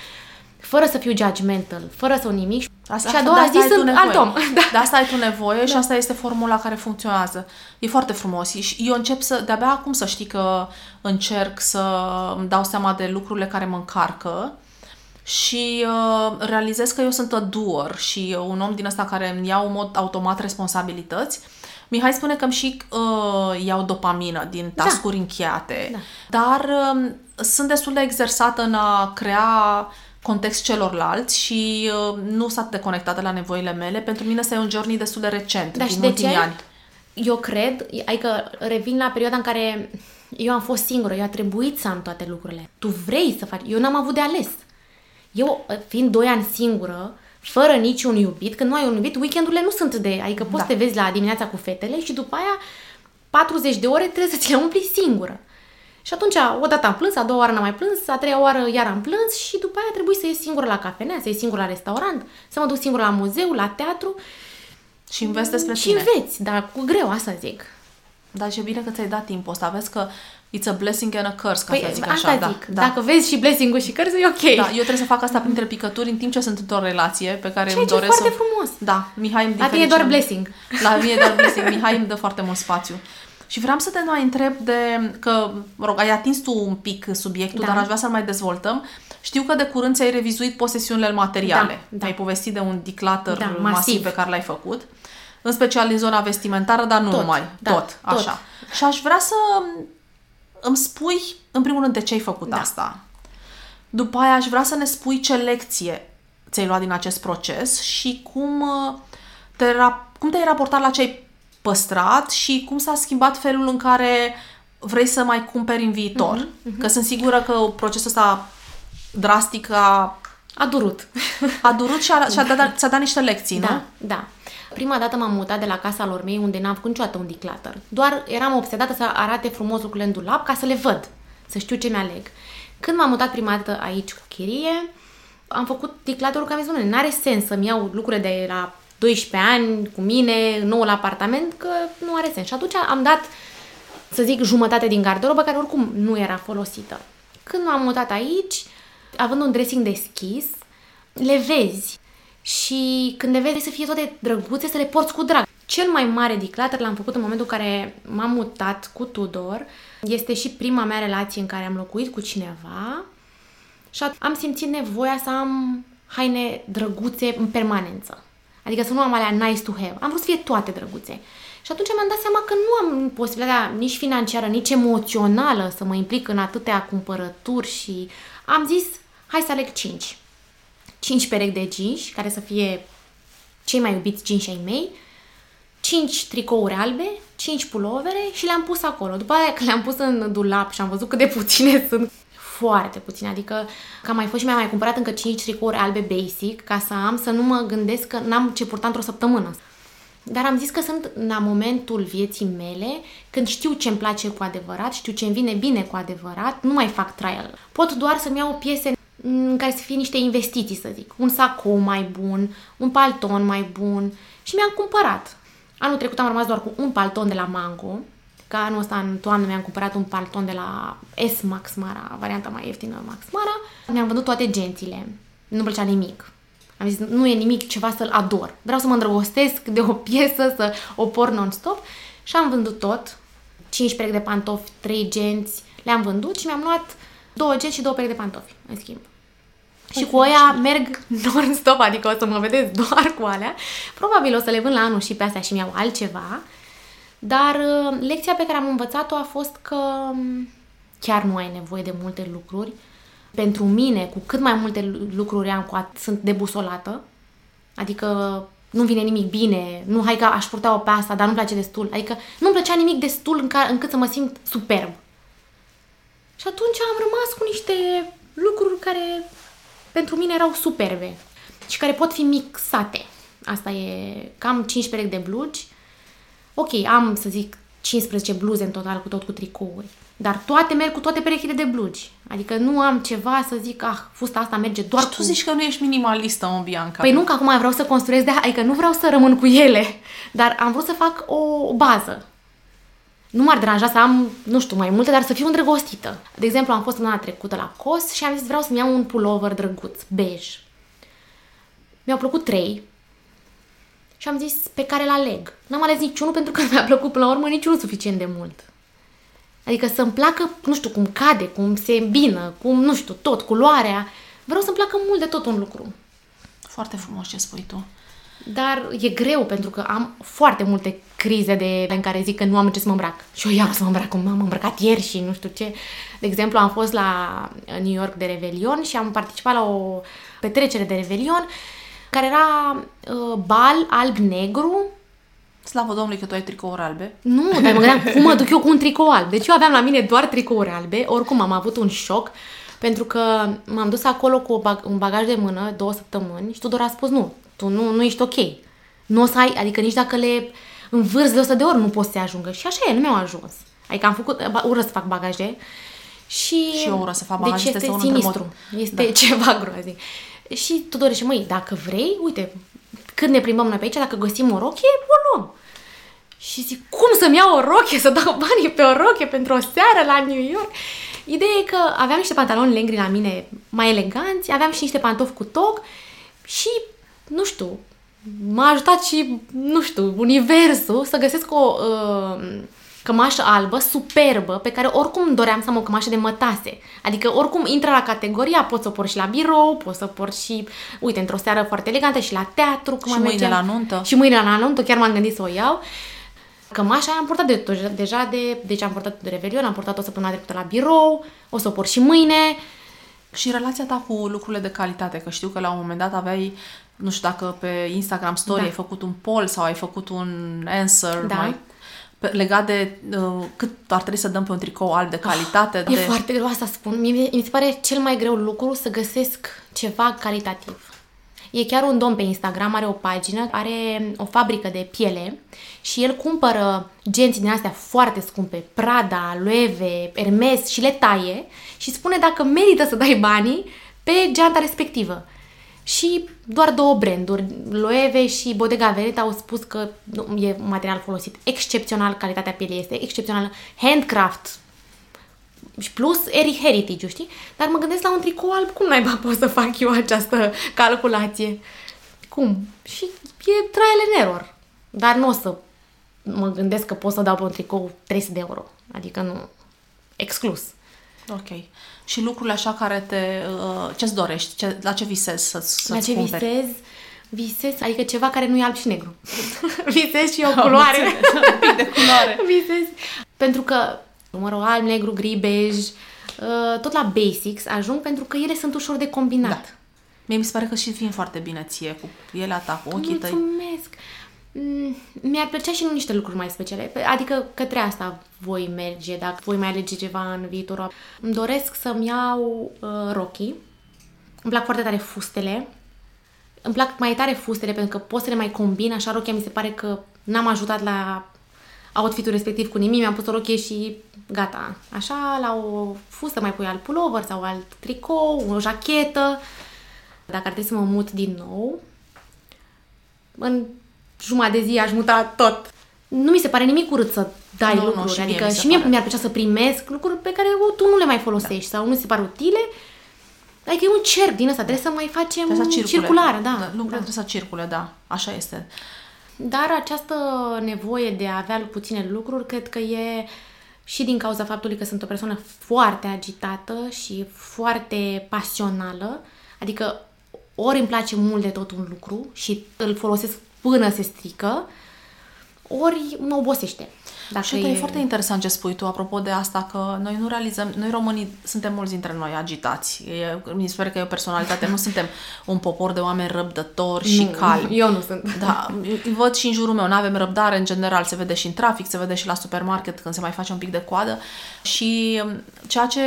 fără să fiu judgmental, fără să o nimic. Asta, și a doua zi sunt alt om. Da. De asta ai tu nevoie da. și asta este formula care funcționează. E foarte frumos. Și eu încep să, de-abia acum să știi că încerc să îmi dau seama de lucrurile care mă încarcă și uh, realizez că eu sunt a doer și un om din ăsta care îmi iau în mod automat responsabilități. Mihai spune că îmi și uh, iau dopamină din da. tascuri da. încheiate, da. dar uh, sunt destul de exersată în a crea context celorlalți și uh, nu s-a deconectată la nevoile mele. Pentru mine este un journey destul de recent, da, din de ultimii ce? ani. Eu cred, adică revin la perioada în care eu am fost singură, eu a trebuit să am toate lucrurile. Tu vrei să faci, eu n-am avut de ales. Eu, fiind doi ani singură, fără niciun iubit, când nu ai un iubit, weekendurile nu sunt de... Adică poți da. să te vezi la dimineața cu fetele și după aia 40 de ore trebuie să ți le umpli singură. Și atunci, o dată am plâns, a doua oară n-am mai plâns, a treia oară iar am plâns și după aia trebuie să ies singură la cafenea, să ies singură la restaurant, să mă duc singură la muzeu, la teatru. Și înveți despre și tine. Și înveți, dar cu greu, asta zic. Dar ce bine că ți-ai dat timpul ăsta. Vezi că It's a blessing and a curse, ca păi, să zic așa. Da, zic. Da, Dacă vezi și blessing-ul și curse, e ok. Da, eu trebuie să fac asta printre picături în timp ce sunt într-o relație pe care Ceea îmi doresc ce foarte frumos. Da, Mihai îmi La tine e doar blessing. La mine e doar blessing. Mihai îmi dă foarte mult spațiu. Și vreau să te mai întreb de, că, mă rog, ai atins tu un pic subiectul, da. dar aș vrea să-l mai dezvoltăm. Știu că de curând ți-ai revizuit posesiunile materiale. Da, da. Ai povestit de un declutter da, masiv. masiv pe care l-ai făcut. În special în zona vestimentară, dar nu tot, numai. Da, tot, tot, așa. Și aș vrea să îmi spui, în primul rând, de ce ai făcut da. asta. După aia aș vrea să ne spui ce lecție ți-ai luat din acest proces și cum, uh, te, cum te-ai raportat la ce ai păstrat și cum s-a schimbat felul în care vrei să mai cumperi în viitor. Uh-huh, uh-huh. Că sunt sigură că procesul ăsta drastic a... A durut. A durut și a, și a dat, ți-a dat niște lecții, da, nu? Da, Prima dată m-am mutat de la casa lor mei unde n-am făcut niciodată un declutter. Doar eram obsedată să arate frumos lucrurile în dulap ca să le văd, să știu ce mi-aleg. Când m-am mutat prima dată aici cu chirie, am făcut declutter-ul că am zis, n-are sens să-mi iau lucrurile de la 12 ani cu mine, nou la apartament, că nu are sens. Și atunci am dat, să zic, jumătate din garderobă, care oricum nu era folosită. Când m-am mutat aici, având un dressing deschis, le vezi și când le vezi să fie toate drăguțe, să le porți cu drag. Cel mai mare declutter l-am făcut în momentul în care m-am mutat cu Tudor. Este și prima mea relație în care am locuit cu cineva și am simțit nevoia să am haine drăguțe în permanență. Adică să nu am alea nice to have. Am vrut să fie toate drăguțe. Și atunci mi-am dat seama că nu am posibilitatea nici financiară, nici emoțională să mă implic în atâtea cumpărături și am zis, hai să aleg 5. 5 perechi de jeans, care să fie cei mai iubiți jeans ai mei, 5 tricouri albe, 5 pulovere și le-am pus acolo. După aia că le-am pus în dulap și am văzut cât de puține sunt, foarte puține, adică că am mai fost și mi-am mai cumpărat încă 5 tricouri albe basic ca să am, să nu mă gândesc că n-am ce purta într-o săptămână. Dar am zis că sunt la momentul vieții mele când știu ce îmi place cu adevărat, știu ce îmi vine bine cu adevărat, nu mai fac trial. Pot doar să-mi iau piese în care să fie niște investiții, să zic. Un sacou mai bun, un palton mai bun și mi-am cumpărat. Anul trecut am rămas doar cu un palton de la Mango, ca anul ăsta în toamnă mi-am cumpărat un palton de la S Max Mara, varianta mai ieftină Max Mara. Mi-am vândut toate gențile. Nu plăcea nimic. Am zis, nu e nimic ceva să-l ador. Vreau să mă îndrăgostesc de o piesă, să o por non-stop. Și am vândut tot. 5 perechi de pantofi, 3 genți, le-am vândut și mi-am luat două genți și două perechi de pantofi, în schimb și cu aia merg non-stop, adică o să mă vedeți doar cu alea. Probabil o să le vând la anul și pe astea și mi-au altceva. Dar uh, lecția pe care am învățat-o a fost că um, chiar nu ai nevoie de multe lucruri. Pentru mine, cu cât mai multe lucruri am, cu atât sunt debusolată. Adică nu vine nimic bine, nu, hai că aș purta-o pe asta, dar nu-mi place destul. Adică nu-mi plăcea nimic destul în care, încât să mă simt superb. Și atunci am rămas cu niște lucruri care pentru mine erau superbe și care pot fi mixate. Asta e cam 15 perechi de blugi. Ok, am, să zic, 15 bluze în total, cu tot cu tricouri. Dar toate merg cu toate perechile de blugi. Adică nu am ceva să zic, ah, fusta asta merge doar și cu... tu zici că nu ești minimalistă, mă, Bianca. Păi nu, că acum vreau să construiesc de adică nu vreau să rămân cu ele, dar am vrut să fac o bază. Nu m-ar deranja să am, nu știu, mai multe, dar să fiu îndrăgostită. De exemplu, am fost săptămâna trecută la COS și am zis vreau să-mi iau un pullover drăguț, bej. Mi-au plăcut trei și am zis pe care îl aleg. N-am ales niciunul pentru că mi-a plăcut până la urmă niciunul suficient de mult. Adică să-mi placă, nu știu, cum cade, cum se îmbină, cum, nu știu, tot, culoarea. Vreau să-mi placă mult de tot un lucru. Foarte frumos ce spui tu. Dar e greu pentru că am foarte multe crize de, în care zic că nu am ce să mă îmbrac. Și eu iau să mă îmbrac cum m-am îmbrăcat ieri și nu știu ce. De exemplu, am fost la New York de Revelion și am participat la o petrecere de Revelion care era uh, bal alb-negru. Slavă Domnului că tu ai tricouri albe. Nu, dar mă gândeam cum mă duc eu cu un tricou alb. Deci eu aveam la mine doar tricouri albe. Oricum am avut un șoc pentru că m-am dus acolo cu un bagaj de mână două săptămâni și Tudor a spus nu, tu nu, nu ești ok. Nu o să ai, adică nici dacă le învârzi de 100 de ori nu poți să ajungă. Și așa e, nu mi-au ajuns. Adică am făcut, ură să fac bagaje și... Și eu ură să fac bagaje, deci este unul sinistru. Este da. ceva groaznic. Și Tudor și măi, dacă vrei, uite, când ne plimbăm noi pe aici, dacă găsim o rochie, o luăm. Și zic, cum să-mi iau o rochie, să dau banii pe o rochie pentru o seară la New York? Ideea e că aveam niște pantaloni lengri la mine mai eleganți, aveam și niște pantofi cu toc și, nu știu, m-a ajutat și, nu știu, universul să găsesc o uh, cămașă albă, superbă, pe care oricum doream să am o cămașă de mătase. Adică oricum intră la categoria, pot să o port și la birou, pot să o port și, uite, într-o seară foarte elegantă și la teatru. Și mâine mergeam. la nuntă. Și mâine la nuntă, chiar m-am gândit să o iau. Cămașa aia am portat de, deja de, deci am portat de Revelion, am portat o săptămână trecută la birou, o să o port și mâine. Și relația ta cu lucrurile de calitate, că știu că la un moment dat aveai nu știu dacă pe Instagram Story da. ai făcut un poll sau ai făcut un answer da. mai legat de uh, cât ar trebui să dăm pe un tricou alb de calitate. Oh, de... E foarte greu asta spun. Mie, mi se pare cel mai greu lucru să găsesc ceva calitativ. E chiar un domn pe Instagram, are o pagină, are o fabrică de piele și el cumpără genți din astea foarte scumpe, Prada, Loewe, Hermes și le taie și spune dacă merită să dai banii pe geanta respectivă. Și doar două branduri, Loewe și Bodega Veneta, au spus că e material folosit excepțional, calitatea pielei este excepțională, handcraft, și plus Eric Heritage, știi? Dar mă gândesc la un tricou alb, cum naiba pot să fac eu această calculație? Cum? Și e trial and error. Dar nu o să mă gândesc că pot să dau pe un tricou 300 de euro. Adică nu. Exclus. Ok. Și lucrurile așa care te... Uh, ce-ți dorești? Ce, la ce visezi să, să La ce cumperi? visez? Visez, adică ceva care nu e alb și negru. visez și o culoare. un pic de culoare. visez. Pentru că numărul alb, negru, gri, bej, uh, tot la basics ajung pentru că ele sunt ușor de combinat. Da. Mie mi se pare că și vin foarte bine ție cu pielea ta, cu ochii tăi. Mulțumesc! Mm, Mi-ar plăcea și niște lucruri mai speciale. Adică către asta voi merge, dacă voi mai alege ceva în viitor. Îmi doresc să-mi iau uh, rochii. Îmi plac foarte tare fustele. Îmi plac mai tare fustele pentru că pot să le mai combin. Așa rochia mi se pare că n-am ajutat la outfitul respectiv cu nimic. Mi-am pus o rochie și gata. Așa, la o fustă mai pui alt pullover sau alt tricou, o jachetă. Dacă ar trebui să mă mut din nou, în jumătate de zi aș muta tot. Nu mi se pare nimic urât să dai Nu, nu, lucruri, și mie adică mi se și mie pare. mi-ar plăcea să primesc lucruri pe care o, tu nu le mai folosești da. sau nu se par utile. Adică e un cerc din ăsta, trebuie să mai facem Trebuie să circule. circulare, da. da lucrurile da. trebuie să circule, da. Așa este. Dar această nevoie de a avea puține lucruri, cred că e și din cauza faptului că sunt o persoană foarte agitată și foarte pasională, adică ori îmi place mult de tot un lucru și îl folosesc până se strică, ori mă obosește. Dacă și e... e foarte interesant ce spui tu apropo de asta, că noi nu realizăm, noi românii suntem mulți dintre noi agitați. E, mi se pare că e o personalitate, nu suntem un popor de oameni răbdători și nu, calmi. Eu nu sunt. Da, văd și în jurul meu, nu avem răbdare în general, se vede și în trafic, se vede și la supermarket când se mai face un pic de coadă. Și um, ceea ce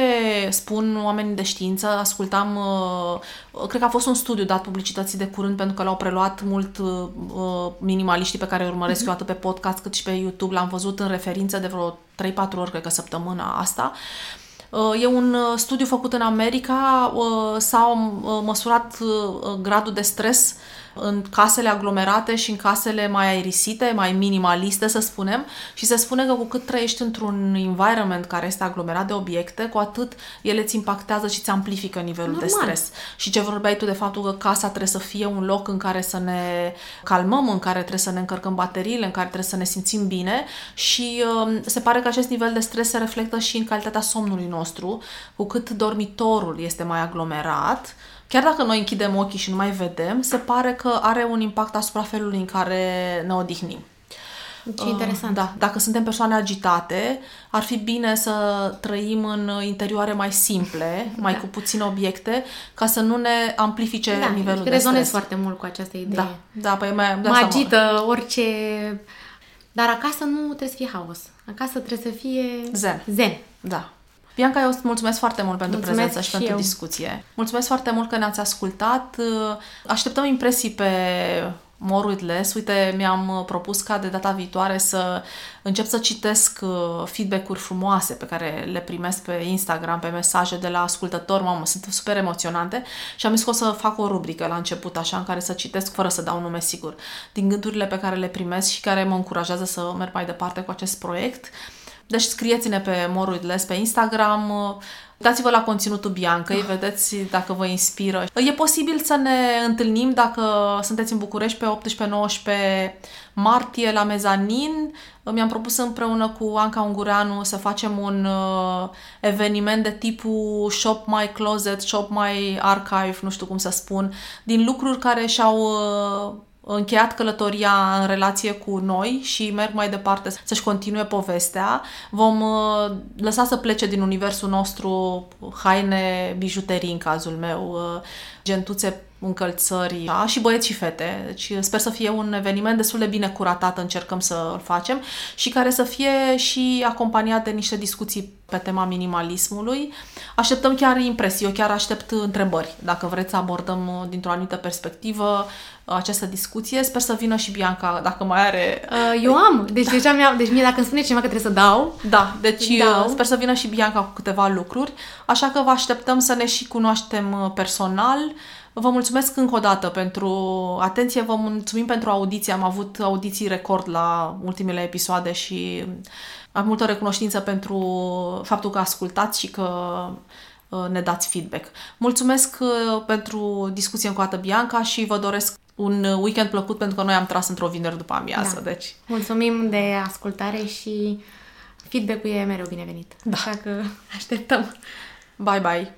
spun oamenii de știință, ascultam, uh, cred că a fost un studiu dat publicității de curând pentru că l-au preluat mult uh, uh minimaliștii pe care îi urmăresc mm-hmm. eu atât pe podcast cât și pe YouTube, l-am văzut în referință de vreo 3-4 ori, cred că săptămâna asta. Uh, e un uh, studiu făcut în America, s-a măsurat gradul de stres în casele aglomerate și în casele mai aerisite, mai minimaliste, să spunem, și se spune că cu cât trăiești într-un environment care este aglomerat de obiecte, cu atât ele îți impactează și îți amplifică nivelul Normal. de stres. Și ce vorbeai tu de faptul că casa trebuie să fie un loc în care să ne calmăm, în care trebuie să ne încărcăm bateriile, în care trebuie să ne simțim bine și uh, se pare că acest nivel de stres se reflectă și în calitatea somnului nostru, cu cât dormitorul este mai aglomerat, chiar dacă noi închidem ochii și nu mai vedem, se pare că are un impact asupra felului în care ne odihnim. Ce uh, interesant. Da, dacă suntem persoane agitate, ar fi bine să trăim în interioare mai simple, mai da. cu puține obiecte, ca să nu ne amplifice da, nivelul de rezonez stres. foarte mult cu această idee. Da, da păi mai, mă agită orice... Dar acasă nu trebuie să fie haos. Acasă trebuie să fie... Zen. Zen. Da. Bianca, eu îți mulțumesc foarte mult pentru mulțumesc prezență și, și pentru eu. discuție. Mulțumesc foarte mult că ne-ați ascultat. Așteptăm impresii pe More with Less. Uite, mi-am propus ca de data viitoare să încep să citesc uh, feedback-uri frumoase pe care le primesc pe Instagram, pe mesaje de la ascultători. Mamă, sunt super emoționante și am zis că o să fac o rubrică la început, așa, în care să citesc fără să dau nume sigur, din gândurile pe care le primesc și care mă încurajează să merg mai departe cu acest proiect. Deci scrieți-ne pe More Less pe Instagram, Dați-vă la conținutul Biancăi, vedeți dacă vă inspiră. E posibil să ne întâlnim dacă sunteți în București pe 18-19 martie la mezanin. Mi-am propus împreună cu Anca Ungureanu să facem un uh, eveniment de tipul Shop My Closet, Shop My Archive, nu știu cum să spun, din lucruri care și-au uh, încheiat călătoria în relație cu noi și merg mai departe să-și continue povestea. Vom uh, lăsa să plece din universul nostru haine, bijuterii în cazul meu, uh, gentuțe încălțări da? și băieți și fete. Deci sper să fie un eveniment destul de bine curatat, încercăm să îl facem și care să fie și acompaniat de niște discuții pe tema minimalismului. Așteptăm chiar impresii, eu chiar aștept întrebări, dacă vreți să abordăm uh, dintr-o anumită perspectivă uh, această discuție. Sper să vină și Bianca, dacă mai are... Uh, eu am, deci deja mi-am, deci mie dacă îmi spune cineva că trebuie să dau... Da, deci dau. sper să vină și Bianca cu câteva lucruri, așa că vă așteptăm să ne și cunoaștem personal, Vă mulțumesc încă o dată pentru atenție, vă mulțumim pentru audiție. Am avut audiții record la ultimele episoade și am multă recunoștință pentru faptul că ascultați și că uh, ne dați feedback. Mulțumesc uh, pentru discuție încă o dată, Bianca, și vă doresc un weekend plăcut pentru că noi am tras într-o vineri după amiază. Da. Deci. Mulțumim de ascultare și feedback-ul e mereu binevenit. Da. Așa că așteptăm. Bye, bye!